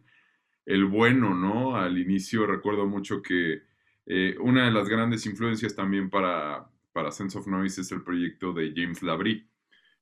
el bueno, ¿no? Al inicio recuerdo mucho que eh, una de las grandes influencias también para, para Sense of Noise es el proyecto de James Labrie.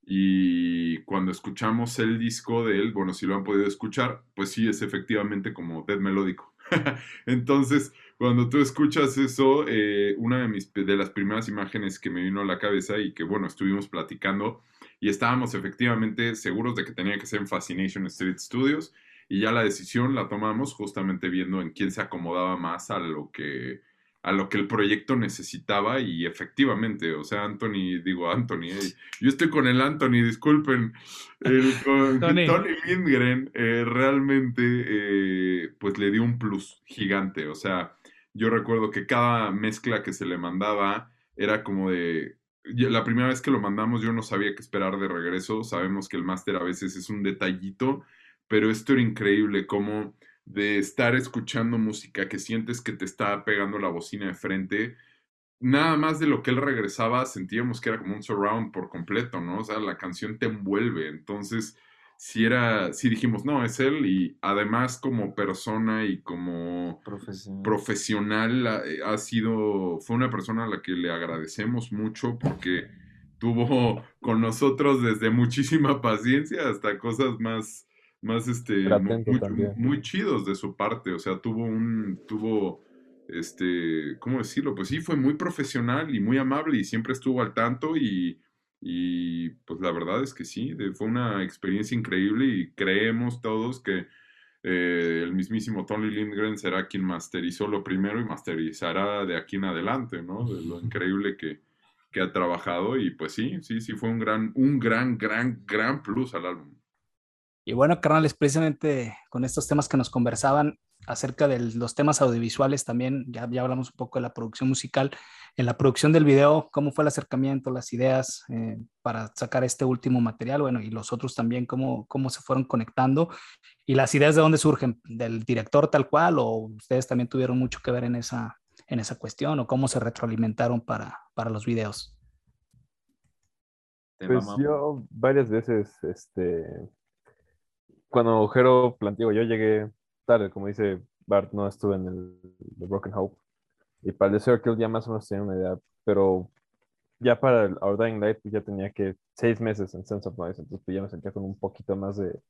Y cuando escuchamos el disco de él, bueno, si lo han podido escuchar, pues sí, es efectivamente como death melódico. Entonces, cuando tú escuchas eso, eh, una de, mis, de las primeras imágenes que me vino a la cabeza y que, bueno, estuvimos platicando y estábamos efectivamente seguros de que tenía que ser en Fascination Street Studios y ya la decisión la tomamos justamente viendo en quién se acomodaba más a lo que a lo que el proyecto necesitaba y efectivamente, o sea, Anthony, digo Anthony, eh, yo estoy con el Anthony, disculpen, el, con Tony. Tony, Lindgren eh, realmente eh, pues le dio un plus gigante, o sea, yo recuerdo que cada mezcla que se le mandaba era como de, la primera vez que lo mandamos yo no sabía qué esperar de regreso, sabemos que el máster a veces es un detallito, pero esto era increíble, como de estar escuchando música que sientes que te está pegando la bocina de frente, nada más de lo que él regresaba, sentíamos que era como un surround por completo, ¿no? O sea, la canción te envuelve, entonces, si era, si dijimos, no, es él, y además como persona y como Profesional. profesional ha, eh, ha sido, fue una persona a la que le agradecemos mucho porque tuvo con nosotros desde muchísima paciencia hasta cosas más, más este, muy chidos de su parte, o sea, tuvo un, tuvo, este, ¿cómo decirlo? Pues sí, fue muy profesional y muy amable y siempre estuvo al tanto y, y pues la verdad es que sí, de- fue una experiencia increíble y creemos todos que eh, el mismísimo Tony Lindgren será quien masterizó lo primero y masterizará de aquí en adelante, ¿no? De lo increíble que, que ha trabajado y pues sí, sí, sí fue un gran, un gran, gran, gran plus al álbum. Y bueno, carnales, precisamente con estos temas que nos conversaban acerca de los temas audiovisuales también, ya, ya hablamos un poco de la producción musical, en la producción del video, cómo fue el acercamiento, las ideas eh, para sacar este último material, bueno, y los otros también, cómo, cómo se fueron conectando y las ideas de dónde surgen, del director tal cual, o ustedes también tuvieron mucho que ver en esa, en esa cuestión, o cómo se retroalimentaron para, para los videos. Pues yo varias veces, este, cuando Jero planteó, yo llegué tarde, como dice Bart, no estuve en el The Broken Hope. Y para el The Circle ya más o menos tenía una idea, pero ya para el Our Dying Light pues ya tenía que seis meses en Sense of Noise, entonces pues ya me sentía con un poquito más de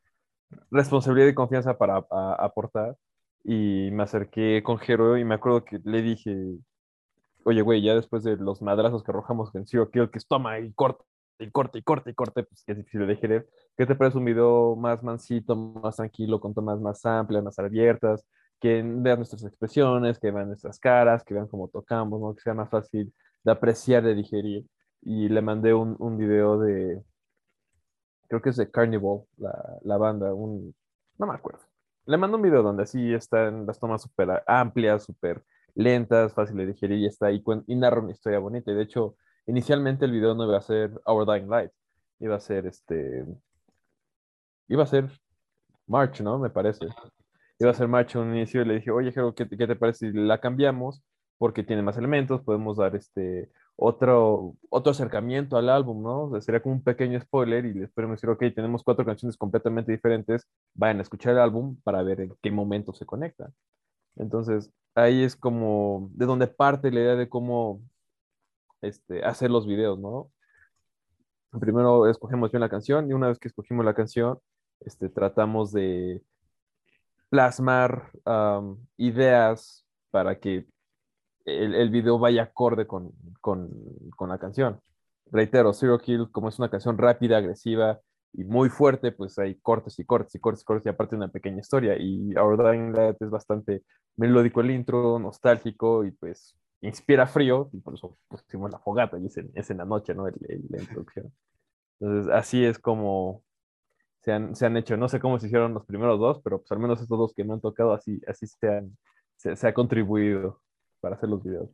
responsabilidad y confianza para aportar. Y me acerqué con Jero y me acuerdo que le dije, oye, güey, ya después de los madrazos que arrojamos en Zero Kill, que es toma y corta y corta y corta y corta, pues que es difícil de digerir. ¿Qué te parece un video más mansito, más tranquilo, con tomas más amplias, más abiertas, que vean nuestras expresiones, que vean nuestras caras, que vean cómo tocamos, ¿no? que sea más fácil de apreciar, de digerir? Y le mandé un, video de, creo que es de Carnival, la, banda, no me acuerdo. Le mando un video donde así están las tomas súper amplias, súper lentas, fácil de digerir y está ahí cuen- y narra una historia bonita. Y de hecho, inicialmente el video no iba a ser Our Dying Light, iba a ser este, iba a ser March, ¿no? Me parece. Iba a ser March en un inicio y le dije, oye, Jero, ¿qué, te- qué te parece si la cambiamos? Porque tiene más elementos, podemos dar este otro, otro acercamiento al álbum, ¿no? O sea, sería como un pequeño spoiler y les podemos decir, ok, tenemos cuatro canciones completamente diferentes, vayan a escuchar el álbum para ver en qué momento se conectan. Entonces, ahí es como de donde parte la idea de cómo este, hacer los videos, ¿no? Primero escogemos bien la canción y una vez que escogimos la canción, este, tratamos de plasmar ideas para que el, el video vaya acorde con, con, con la canción. Reitero, Zero Kill, como es una canción rápida, agresiva y muy fuerte, pues hay cortes y cortes y cortes y cortes y aparte una pequeña historia. Y Our Dying Light es bastante melódico el intro, nostálgico y pues inspira frío y por eso pusimos la fogata y es en, la noche, ¿no? El- la introducción. Entonces, así es como se han, se han hecho. No sé cómo se hicieron los primeros dos, pero pues al menos estos dos que me han tocado, así, así se, han- se, ha contribuido para hacer los videos.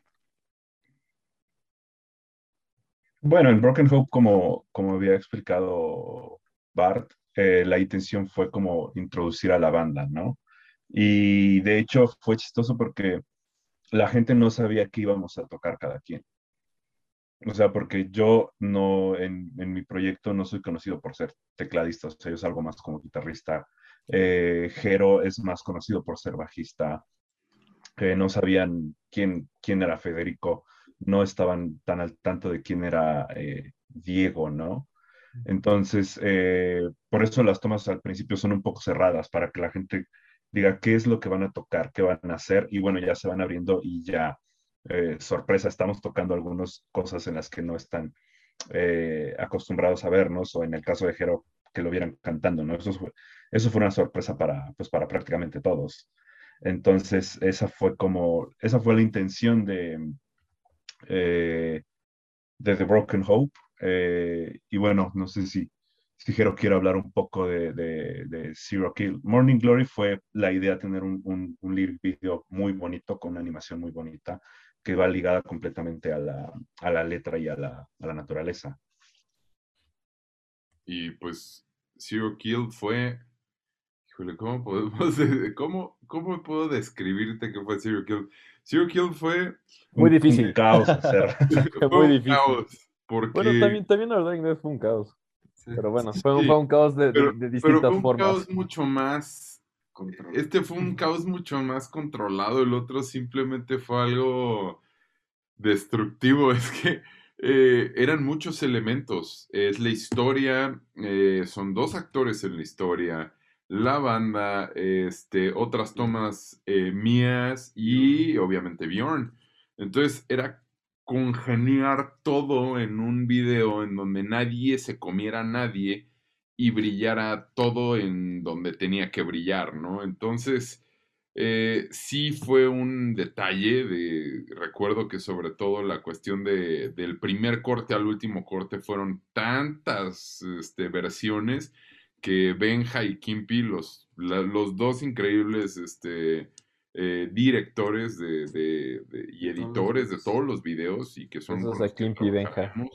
Bueno, en Broken Hope, como, como había explicado Bart, eh, la intención fue como introducir a la banda, ¿no? Y de hecho fue chistoso porque la gente no sabía qué íbamos a tocar cada quien. O sea, porque yo no, en, en mi proyecto no soy conocido por ser tecladista, o sea, yo salgo más como guitarrista. Eh, Jero es más conocido por ser bajista. Eh, no sabían quién, quién era Federico, no estaban tan al tanto de quién era eh, Diego, ¿no? Entonces, por eso las tomas al principio son un poco cerradas, para que la gente diga qué es lo que van a tocar, qué van a hacer, y bueno, ya se van abriendo y ya, eh, sorpresa, estamos tocando algunas cosas en las que no están eh, acostumbrados a vernos, o en el caso de Jero, que lo vieran cantando, ¿no? Eso fue, eso fue una sorpresa para, pues, para prácticamente todos. Entonces, esa fue como, esa fue la intención de, eh, de The Broken Hope. Eh, y bueno, no sé si, si Jero quiere hablar un poco de, de, de Zero Kill. Morning Glory fue la idea de tener un, un, un lyric video muy bonito, con una animación muy bonita, que va ligada completamente a la, a la letra y a la, a la naturaleza. Y pues Zero Kill fue. Híjole, ¿cómo podemos de- cómo, cómo puedo describirte que fue Zero Kill? Zero Kill fue Muy Un- difícil. Un caos hacer. fue Muy un difícil. caos. Porque, Bueno, también, también Our Dying Light fue un caos. Sí, Pero bueno, sí, fue un, sí. fue un caos de, de- pero, de pero distintas fue un formas. caos mucho más. Este fue un caos mucho más controlado. El otro simplemente fue algo destructivo. Es que eh, eran muchos elementos. Es la historia, eh, son dos actores en la historia, la banda, este, otras tomas eh, mías y obviamente Bjorn. Entonces era congeniar todo en un video en donde nadie se comiera a nadie y brillara todo en donde tenía que brillar, ¿no? Entonces, eh, sí fue un detalle de, recuerdo que sobre todo la cuestión de, del primer corte al último corte fueron tantas este, versiones que Benja y Kimpi, los, los dos increíbles este, eh, directores de, de- de- y editores de todos los videos y que son Besos con a los que Kimpi y Benja. trabajamos.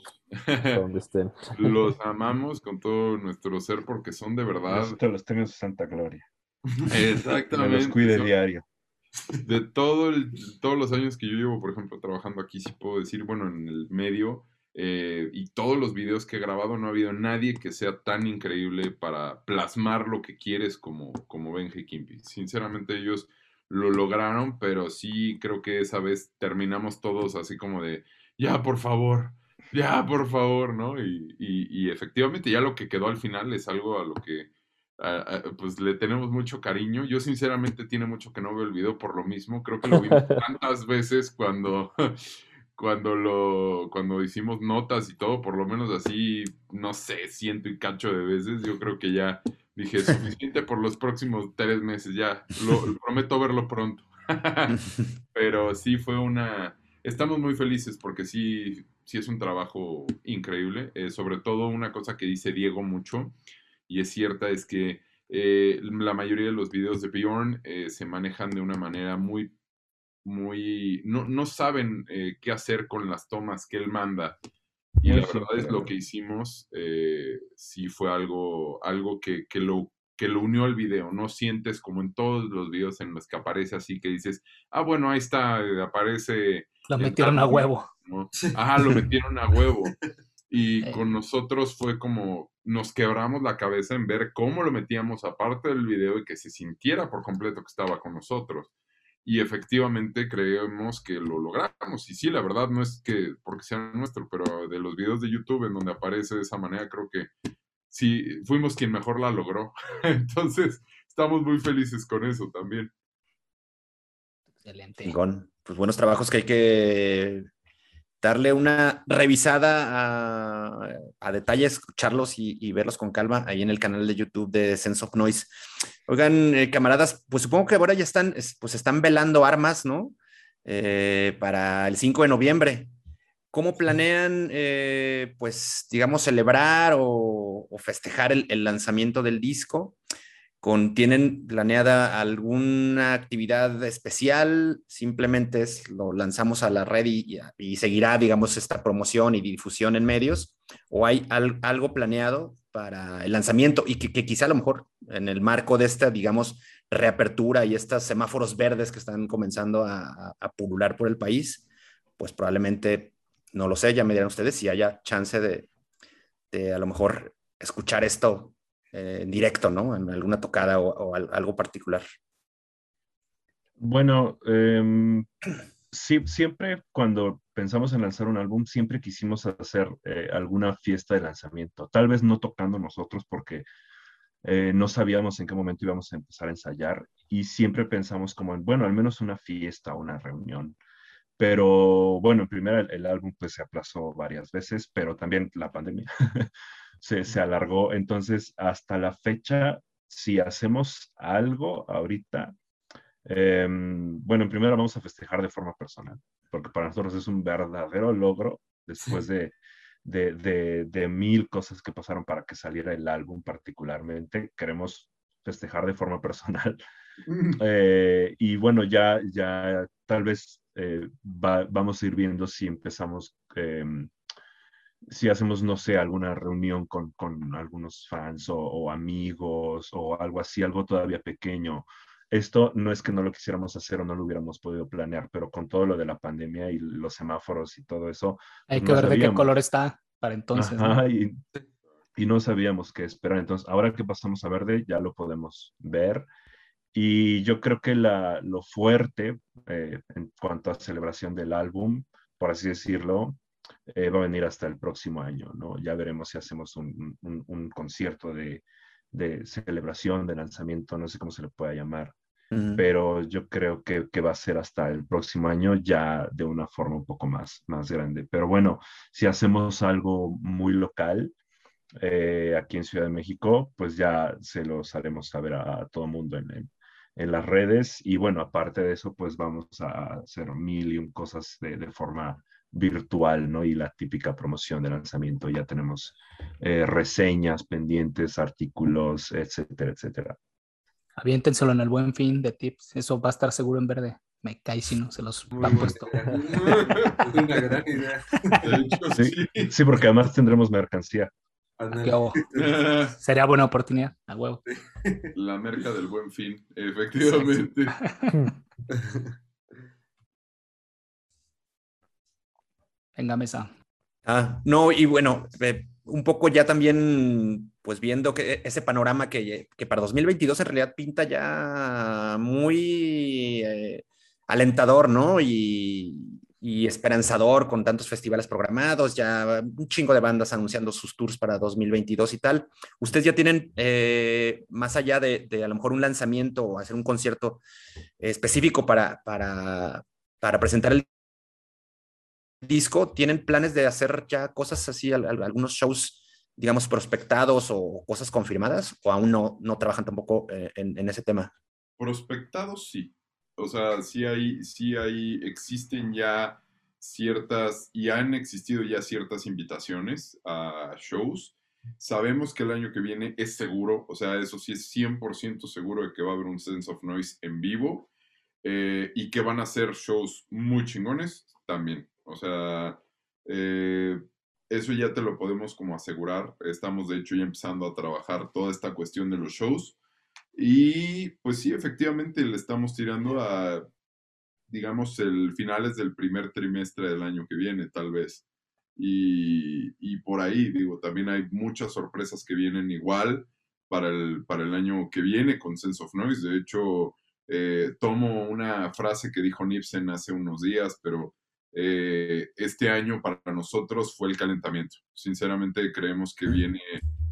donde estén. Los amamos con todo nuestro ser porque son de verdad. Te los tenga en su santa gloria. Exactamente. Me los cuide son- diario. de todo el- todos los años que yo llevo, por ejemplo, trabajando aquí, sí puedo decir, bueno, en el medio eh, y todos los videos que he grabado, no ha habido nadie que sea tan increíble para plasmar lo que quieres como, como Benja y Kimpi. Sinceramente, ellos lo lograron, pero sí creo que esa vez terminamos todos así como de, ya, por favor, ya, por favor, ¿no? Y, y- y efectivamente ya lo que quedó al final es algo a lo que a- a- pues le tenemos mucho cariño. Yo sinceramente tiene mucho que no veo el video por lo mismo. Creo que lo vimos tantas veces cuando, cuando lo, cuando hicimos notas y todo, por lo menos así, no sé, ciento y cacho de veces. Yo creo que ya dije suficiente por los próximos tres meses. Ya, lo, prometo verlo pronto. Pero sí fue una. Estamos muy felices porque sí, sí es un trabajo increíble. Eh, sobre todo una cosa que dice Diego mucho y es cierta es que eh, la mayoría de los videos de Bjorn eh, se manejan de una manera muy, muy, no, no saben eh, qué hacer con las tomas que él manda. Y Muy la verdad es lo que hicimos, eh, sí fue algo, algo que, que lo, que lo unió al video. No sientes como en todos los videos en los que aparece así que dices, ah, bueno, ahí está, eh, aparece. Lo metieron a huevo. ¿no? Ajá, lo metieron a huevo. Y con nosotros fue como nos quebramos la cabeza en ver cómo lo metíamos aparte del video y que se sintiera por completo que estaba con nosotros. Y efectivamente creemos que lo logramos. Y sí, la verdad no es que porque sea nuestro, pero de los videos de YouTube en donde aparece de esa manera, creo que sí, fuimos quien mejor la logró. Entonces, estamos muy felices con eso también. Excelente. Pues buenos trabajos que hay que darle una revisada a, a detalle, escucharlos y, verlos con calma ahí en el canal de YouTube de Sense of Noise. Oigan, eh, camaradas, pues supongo que ahora ya están, es- pues están velando armas, ¿no? Eh, para el 5 de noviembre. ¿Cómo planean, eh, pues, digamos, celebrar o, festejar el lanzamiento del disco? ¿Tienen planeada alguna actividad especial? Simplemente es, lo lanzamos a la red y, seguirá, digamos, esta promoción y difusión en medios. ¿O hay al- algo planeado para el lanzamiento y que, quizá a lo mejor en el marco de esta, digamos, reapertura y estos semáforos verdes que están comenzando a, a- pulular por el país, pues probablemente, no lo sé, ya me dirán ustedes si haya chance de, a lo mejor escuchar esto en directo, ¿no? En alguna tocada o, o al- algo particular. Bueno, em, sí, siempre cuando pensamos en lanzar un álbum, siempre quisimos hacer eh, alguna fiesta de lanzamiento. Tal vez no tocando nosotros porque eh, no sabíamos en qué momento íbamos a empezar a ensayar y siempre pensamos como en, bueno, al menos una fiesta, una reunión. Pero bueno, en primera el, el álbum pues se aplazó varias veces, pero también la pandemia se, se alargó. Entonces, hasta la fecha, si hacemos algo ahorita, eh, bueno, en primera vamos a festejar de forma personal, porque para nosotros es un verdadero logro después de, de, de, de mil cosas que pasaron para que saliera el álbum particularmente. Queremos festejar de forma personal. Eh, y bueno, ya, ya tal vez eh, va- vamos a ir viendo si empezamos, eh, si hacemos, no sé, alguna reunión con, con algunos fans o, o amigos o algo así, algo todavía pequeño. Esto no es que no lo quisiéramos hacer o no lo hubiéramos podido planear, pero con todo lo de la pandemia y los semáforos y todo eso, Hay pues que no ver de qué color está para entonces. ¿no? Ajá, y, y no sabíamos qué esperar. Entonces, ahora que pasamos a verde, ya lo podemos ver. Y yo creo que la, lo fuerte eh, en cuanto a celebración del álbum, por así decirlo, eh, va a venir hasta el próximo año, ¿no? Ya veremos si hacemos un, un- un concierto de, de celebración, de lanzamiento, no sé cómo se le pueda llamar, Ujú. pero yo creo que, que va a ser hasta el próximo año ya de una forma un poco más, más grande. Pero bueno, si hacemos algo muy local eh, aquí en Ciudad de México, pues ya se los haremos saber a, a todo mundo en, en- en las redes. Y bueno, aparte de eso, pues vamos a hacer mil y un cosas de, de forma virtual, ¿no? Y la típica promoción de lanzamiento. Ya tenemos eh, reseñas pendientes, artículos, etcétera, etcétera. Aviéntenselo en el buen fin de tips. Eso va a estar seguro en verde. Me cae si no se los Muy han puesto. idea. Es una gran idea. Hecho, Sí, sí. sí, porque además tendremos mercancía. Qué hago. Sería buena oportunidad. A huevo. La merca del buen fin, efectivamente. Venga, mesa. Ah, no, y bueno, eh, un poco ya también, pues viendo que ese panorama que, que para 2022 en realidad pinta ya muy eh, alentador, ¿no? Y, y esperanzador con tantos festivales programados, ya un chingo de bandas anunciando sus tours para 2022 y tal. ¿Ustedes ya tienen, eh, más allá de, de a lo mejor un lanzamiento o hacer un concierto específico para, para, para presentar el disco, ¿tienen planes de hacer ya cosas así, al- al- algunos shows, digamos, prospectados o cosas confirmadas? ¿O aún no, no trabajan tampoco eh, en, ese tema? Prospectados, sí. O sea, sí hay, sí hay, existen ya ciertas, y han existido ya ciertas invitaciones a shows. Sabemos que el año que viene es seguro, o sea, eso sí es 100% seguro de que va a haber un Sense of Noise en vivo eh, y que van a ser shows muy chingones también. O sea, eh, eso ya te lo podemos como asegurar. Estamos de hecho ya empezando a trabajar toda esta cuestión de los shows. Y pues sí, efectivamente le estamos tirando a, digamos, el finales del primer trimestre del año que viene, tal vez. Y, y por ahí, digo, también hay muchas sorpresas que vienen igual para el, para el año que viene con Sense of Noise. De hecho, eh, tomo una frase que dijo Nipsen hace unos días, pero eh, este año para nosotros fue el calentamiento. Sinceramente creemos que viene,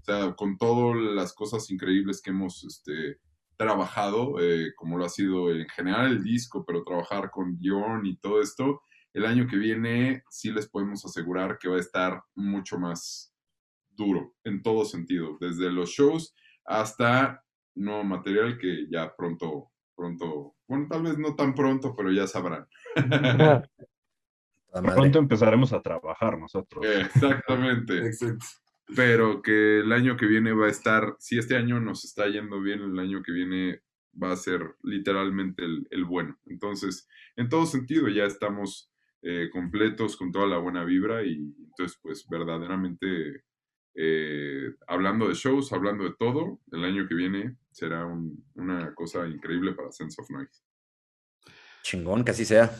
o sea, con todas las cosas increíbles que hemos este, trabajado, eh, como lo ha sido en general el disco, pero trabajar con guion y todo esto, el año que viene sí les podemos asegurar que va a estar mucho más duro en todo sentido, desde los shows hasta nuevo material que ya pronto, pronto, bueno, tal vez no tan pronto, pero ya sabrán. Pronto empezaremos a trabajar nosotros. Exactamente. Pero que el año que viene va a estar, si este año nos está yendo bien, el año que viene va a ser literalmente el, el bueno. Entonces, en todo sentido, ya estamos eh, completos con toda la buena vibra y entonces, pues verdaderamente, eh, hablando de shows, hablando de todo, el año que viene será un- una cosa increíble para Sense of Noise. Chingón, que así sea.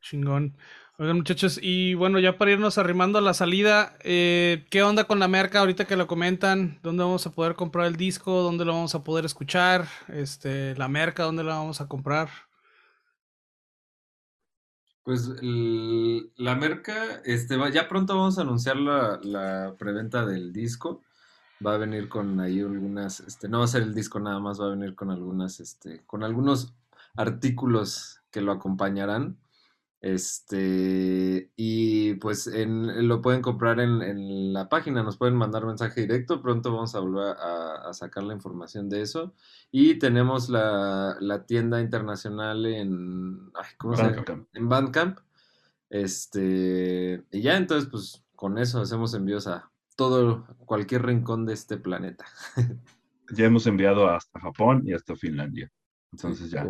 Chingón. Oigan, muchachos, y bueno, ya para irnos arrimando a la salida, eh, ¿qué onda con la merca ahorita que lo comentan? ¿Dónde vamos a poder comprar el disco? ¿Dónde lo vamos a poder escuchar? Este, la merca, ¿dónde la vamos a comprar? Pues la merca, este, ya pronto vamos a anunciar la, la preventa del disco. Va a venir con ahí algunas, este, no va a ser el disco nada más, va a venir con algunas, este, con algunos artículos que lo acompañarán. Este, y pues en, lo pueden comprar en, en la página, nos pueden mandar mensaje directo. Pronto vamos a volver a, a sacar la información de eso. Y tenemos la, la tienda internacional en, ay, ¿cómo se llama? Bandcamp. En Bandcamp. Este, y ya entonces, pues con eso hacemos envíos a todo, cualquier rincón de este planeta. Ya hemos enviado hasta Japón y hasta Finlandia. Entonces ya,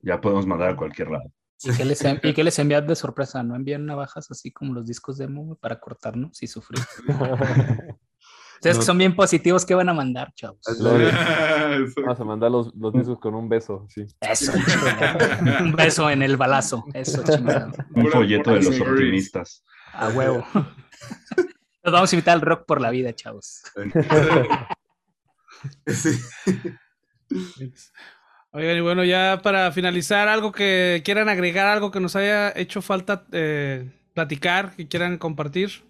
ya podemos mandar a cualquier lado. ¿Y qué, les, y qué les envían de sorpresa? ¿No envían navajas así como los discos demo güey, para cortarnos y sufrir? Ustedes que son bien positivos, ¿qué van a mandar, chavos? Vamos a mandar los, los discos con un beso, sí. Eso. Un beso en el balazo. Eso, chingado. Un folleto de los optimistas. A huevo. Nos vamos a invitar al rock por la vida, chavos. Oigan, y bueno, ya para finalizar, algo que quieran agregar, algo que nos haya hecho falta eh, platicar, que quieran compartir.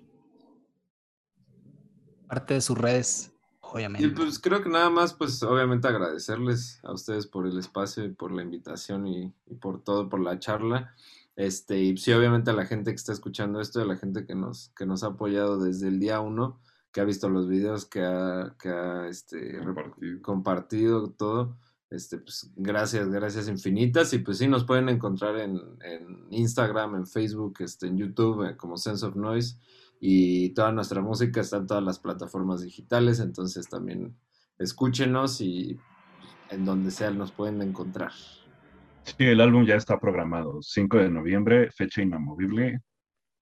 Parte de sus redes, obviamente. Y pues creo que nada más, pues obviamente agradecerles a ustedes por el espacio y por la invitación y, y por todo, por la charla. Este, y sí, obviamente a la gente que está escuchando esto, a la gente que nos, que nos ha apoyado desde el día uno, que ha visto los videos, que ha, que ha este, compartido todo. Este, pues gracias, gracias infinitas. Y pues sí, nos pueden encontrar en, en Instagram, en Facebook, este, en YouTube, eh, como Sense of Noise. Y toda nuestra música está en todas las plataformas digitales, entonces también escúchenos y en donde sea nos pueden encontrar. Sí, el álbum ya está programado. 5 de noviembre, fecha inamovible.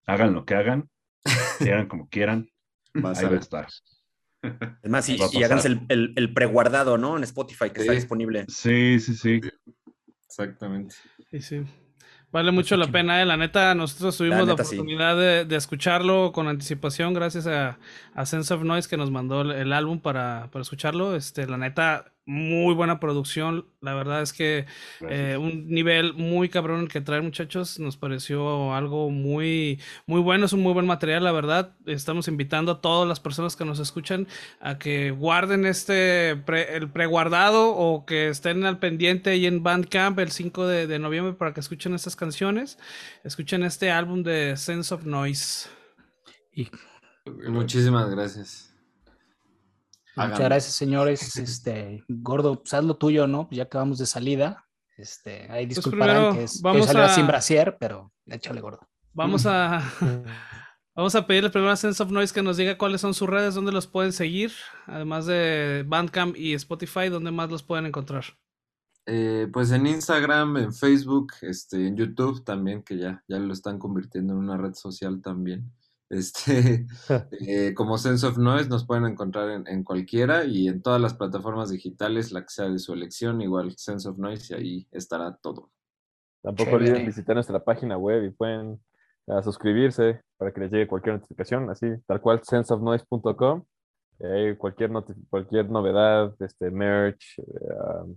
Hagan lo que hagan, quieran como quieran. Ahí va a estar. Es más, y, y háganse el, el, el preguardado, ¿no? En Spotify, que está disponible. Sí, sí, sí. Exactamente. Sí, sí. Vale mucho la pena, eh. la neta, nosotros tuvimos la, neta, oportunidad de, de escucharlo con anticipación gracias a, a Sense of Noise que nos mandó el, el álbum para, para escucharlo. Este, la neta, muy buena producción. La verdad es que eh, un nivel muy cabrón el que traen muchachos. Nos pareció algo muy, muy bueno. Es un muy buen material, la verdad. Estamos invitando a todas las personas que nos escuchan a que guarden este pre- el preguardado o que estén al pendiente ahí en Bandcamp el 5 de, de noviembre para que escuchen estas canciones. Escuchen este álbum de Sense of Noise. Y Muchísimas gracias. Muchas gracias, señores. Este, gordo, pues haz lo tuyo, ¿no? Pues ya que vamos de salida. Este, ahí disculparán primero que, es, que vamos salió a- sin brasier, pero échale gordo. Vamos a, Vamos a pedirle primero a Sense of Noise que nos diga cuáles son sus redes, dónde los pueden seguir, además de Bandcamp y Spotify, dónde más los pueden encontrar. Eh, pues en Instagram, en Facebook, este, en YouTube también, que ya, ya lo están convirtiendo en una red social también. Este, eh, como Sense of Noise nos pueden encontrar en, en cualquiera y en todas las plataformas digitales, la que sea de su elección, igual Sense of Noise y ahí estará todo. Tampoco Chévere. olviden visitar nuestra página web y pueden ah, suscribirse para que les llegue cualquier notificación, así, tal cual, senseofnoise.com. Ahí cualquier, noti- cualquier novedad, este, merch, eh, um,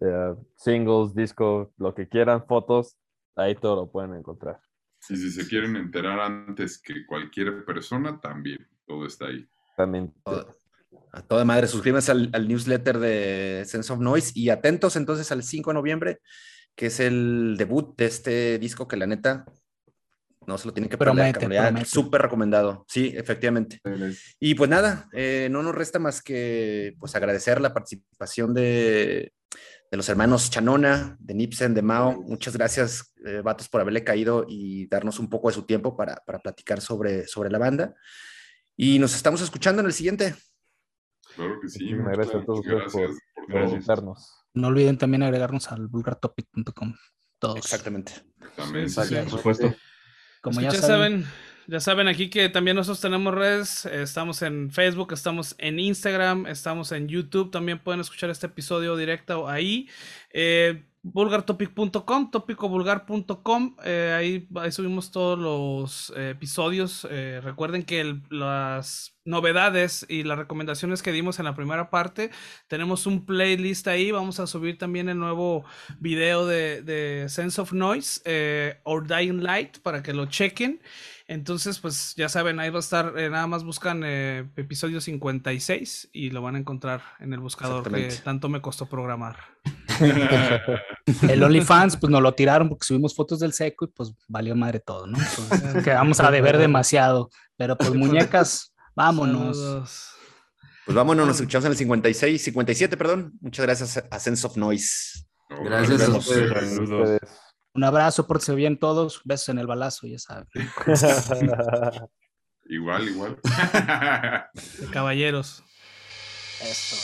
eh, singles, disco, lo que quieran, fotos, ahí todo lo pueden encontrar. Y si se quieren enterar antes que cualquier persona, también. Todo está ahí. También. A toda madre, suscríbanse al, al newsletter de Sense of Noise y atentos entonces al 5 de noviembre, que es el debut de este disco que la neta no se lo tienen que perder. Súper recomendado, sí, efectivamente. Y pues nada, eh, no nos resta más que pues agradecer la participación de, de los hermanos Chanona, de Nipsen, de Mao. Muchas gracias, eh, vatos, por haberle caído y darnos un poco de su tiempo para, para platicar sobre, sobre la banda. Y nos estamos escuchando en el siguiente. Claro que sí. Muchísimas gracias a todos ustedes por, Gracias por invitarnos. No olviden también agregarnos al vulgartopic.com. Todos. Exactamente. También. Sí, sí, sí. Por supuesto. Como Pues ya, ya saben, saben, ya saben aquí que también nosotros tenemos redes, estamos en Facebook, estamos en Instagram, estamos en YouTube, también pueden escuchar este episodio directo ahí. Eh, vulgartopic.com, topicovulgar.com, eh, ahí, ahí subimos todos los eh, episodios. eh, recuerden que las novedades y las recomendaciones que dimos en la primera parte, tenemos un playlist ahí, vamos a subir también el nuevo video de, de Sense of Noise eh, or Dying Light para que lo chequen. Entonces, pues ya saben, ahí va a estar, eh, nada más buscan eh, episodio 56 y lo van a encontrar en el buscador que tanto me costó programar. el OnlyFans, pues nos lo tiraron porque subimos fotos del seco y pues valió madre todo, ¿no? Entonces, quedamos a deber demasiado. Pero pues muñecas, vámonos. Saludos. Pues vámonos, nos escuchamos en el 56, 57, perdón. Muchas gracias a Sense of Noise. No, Gracias a ustedes. Ustedes. Un abrazo, pórtense bien todos. Besos en el balazo, ya saben. Igual, igual. Caballeros. Esto.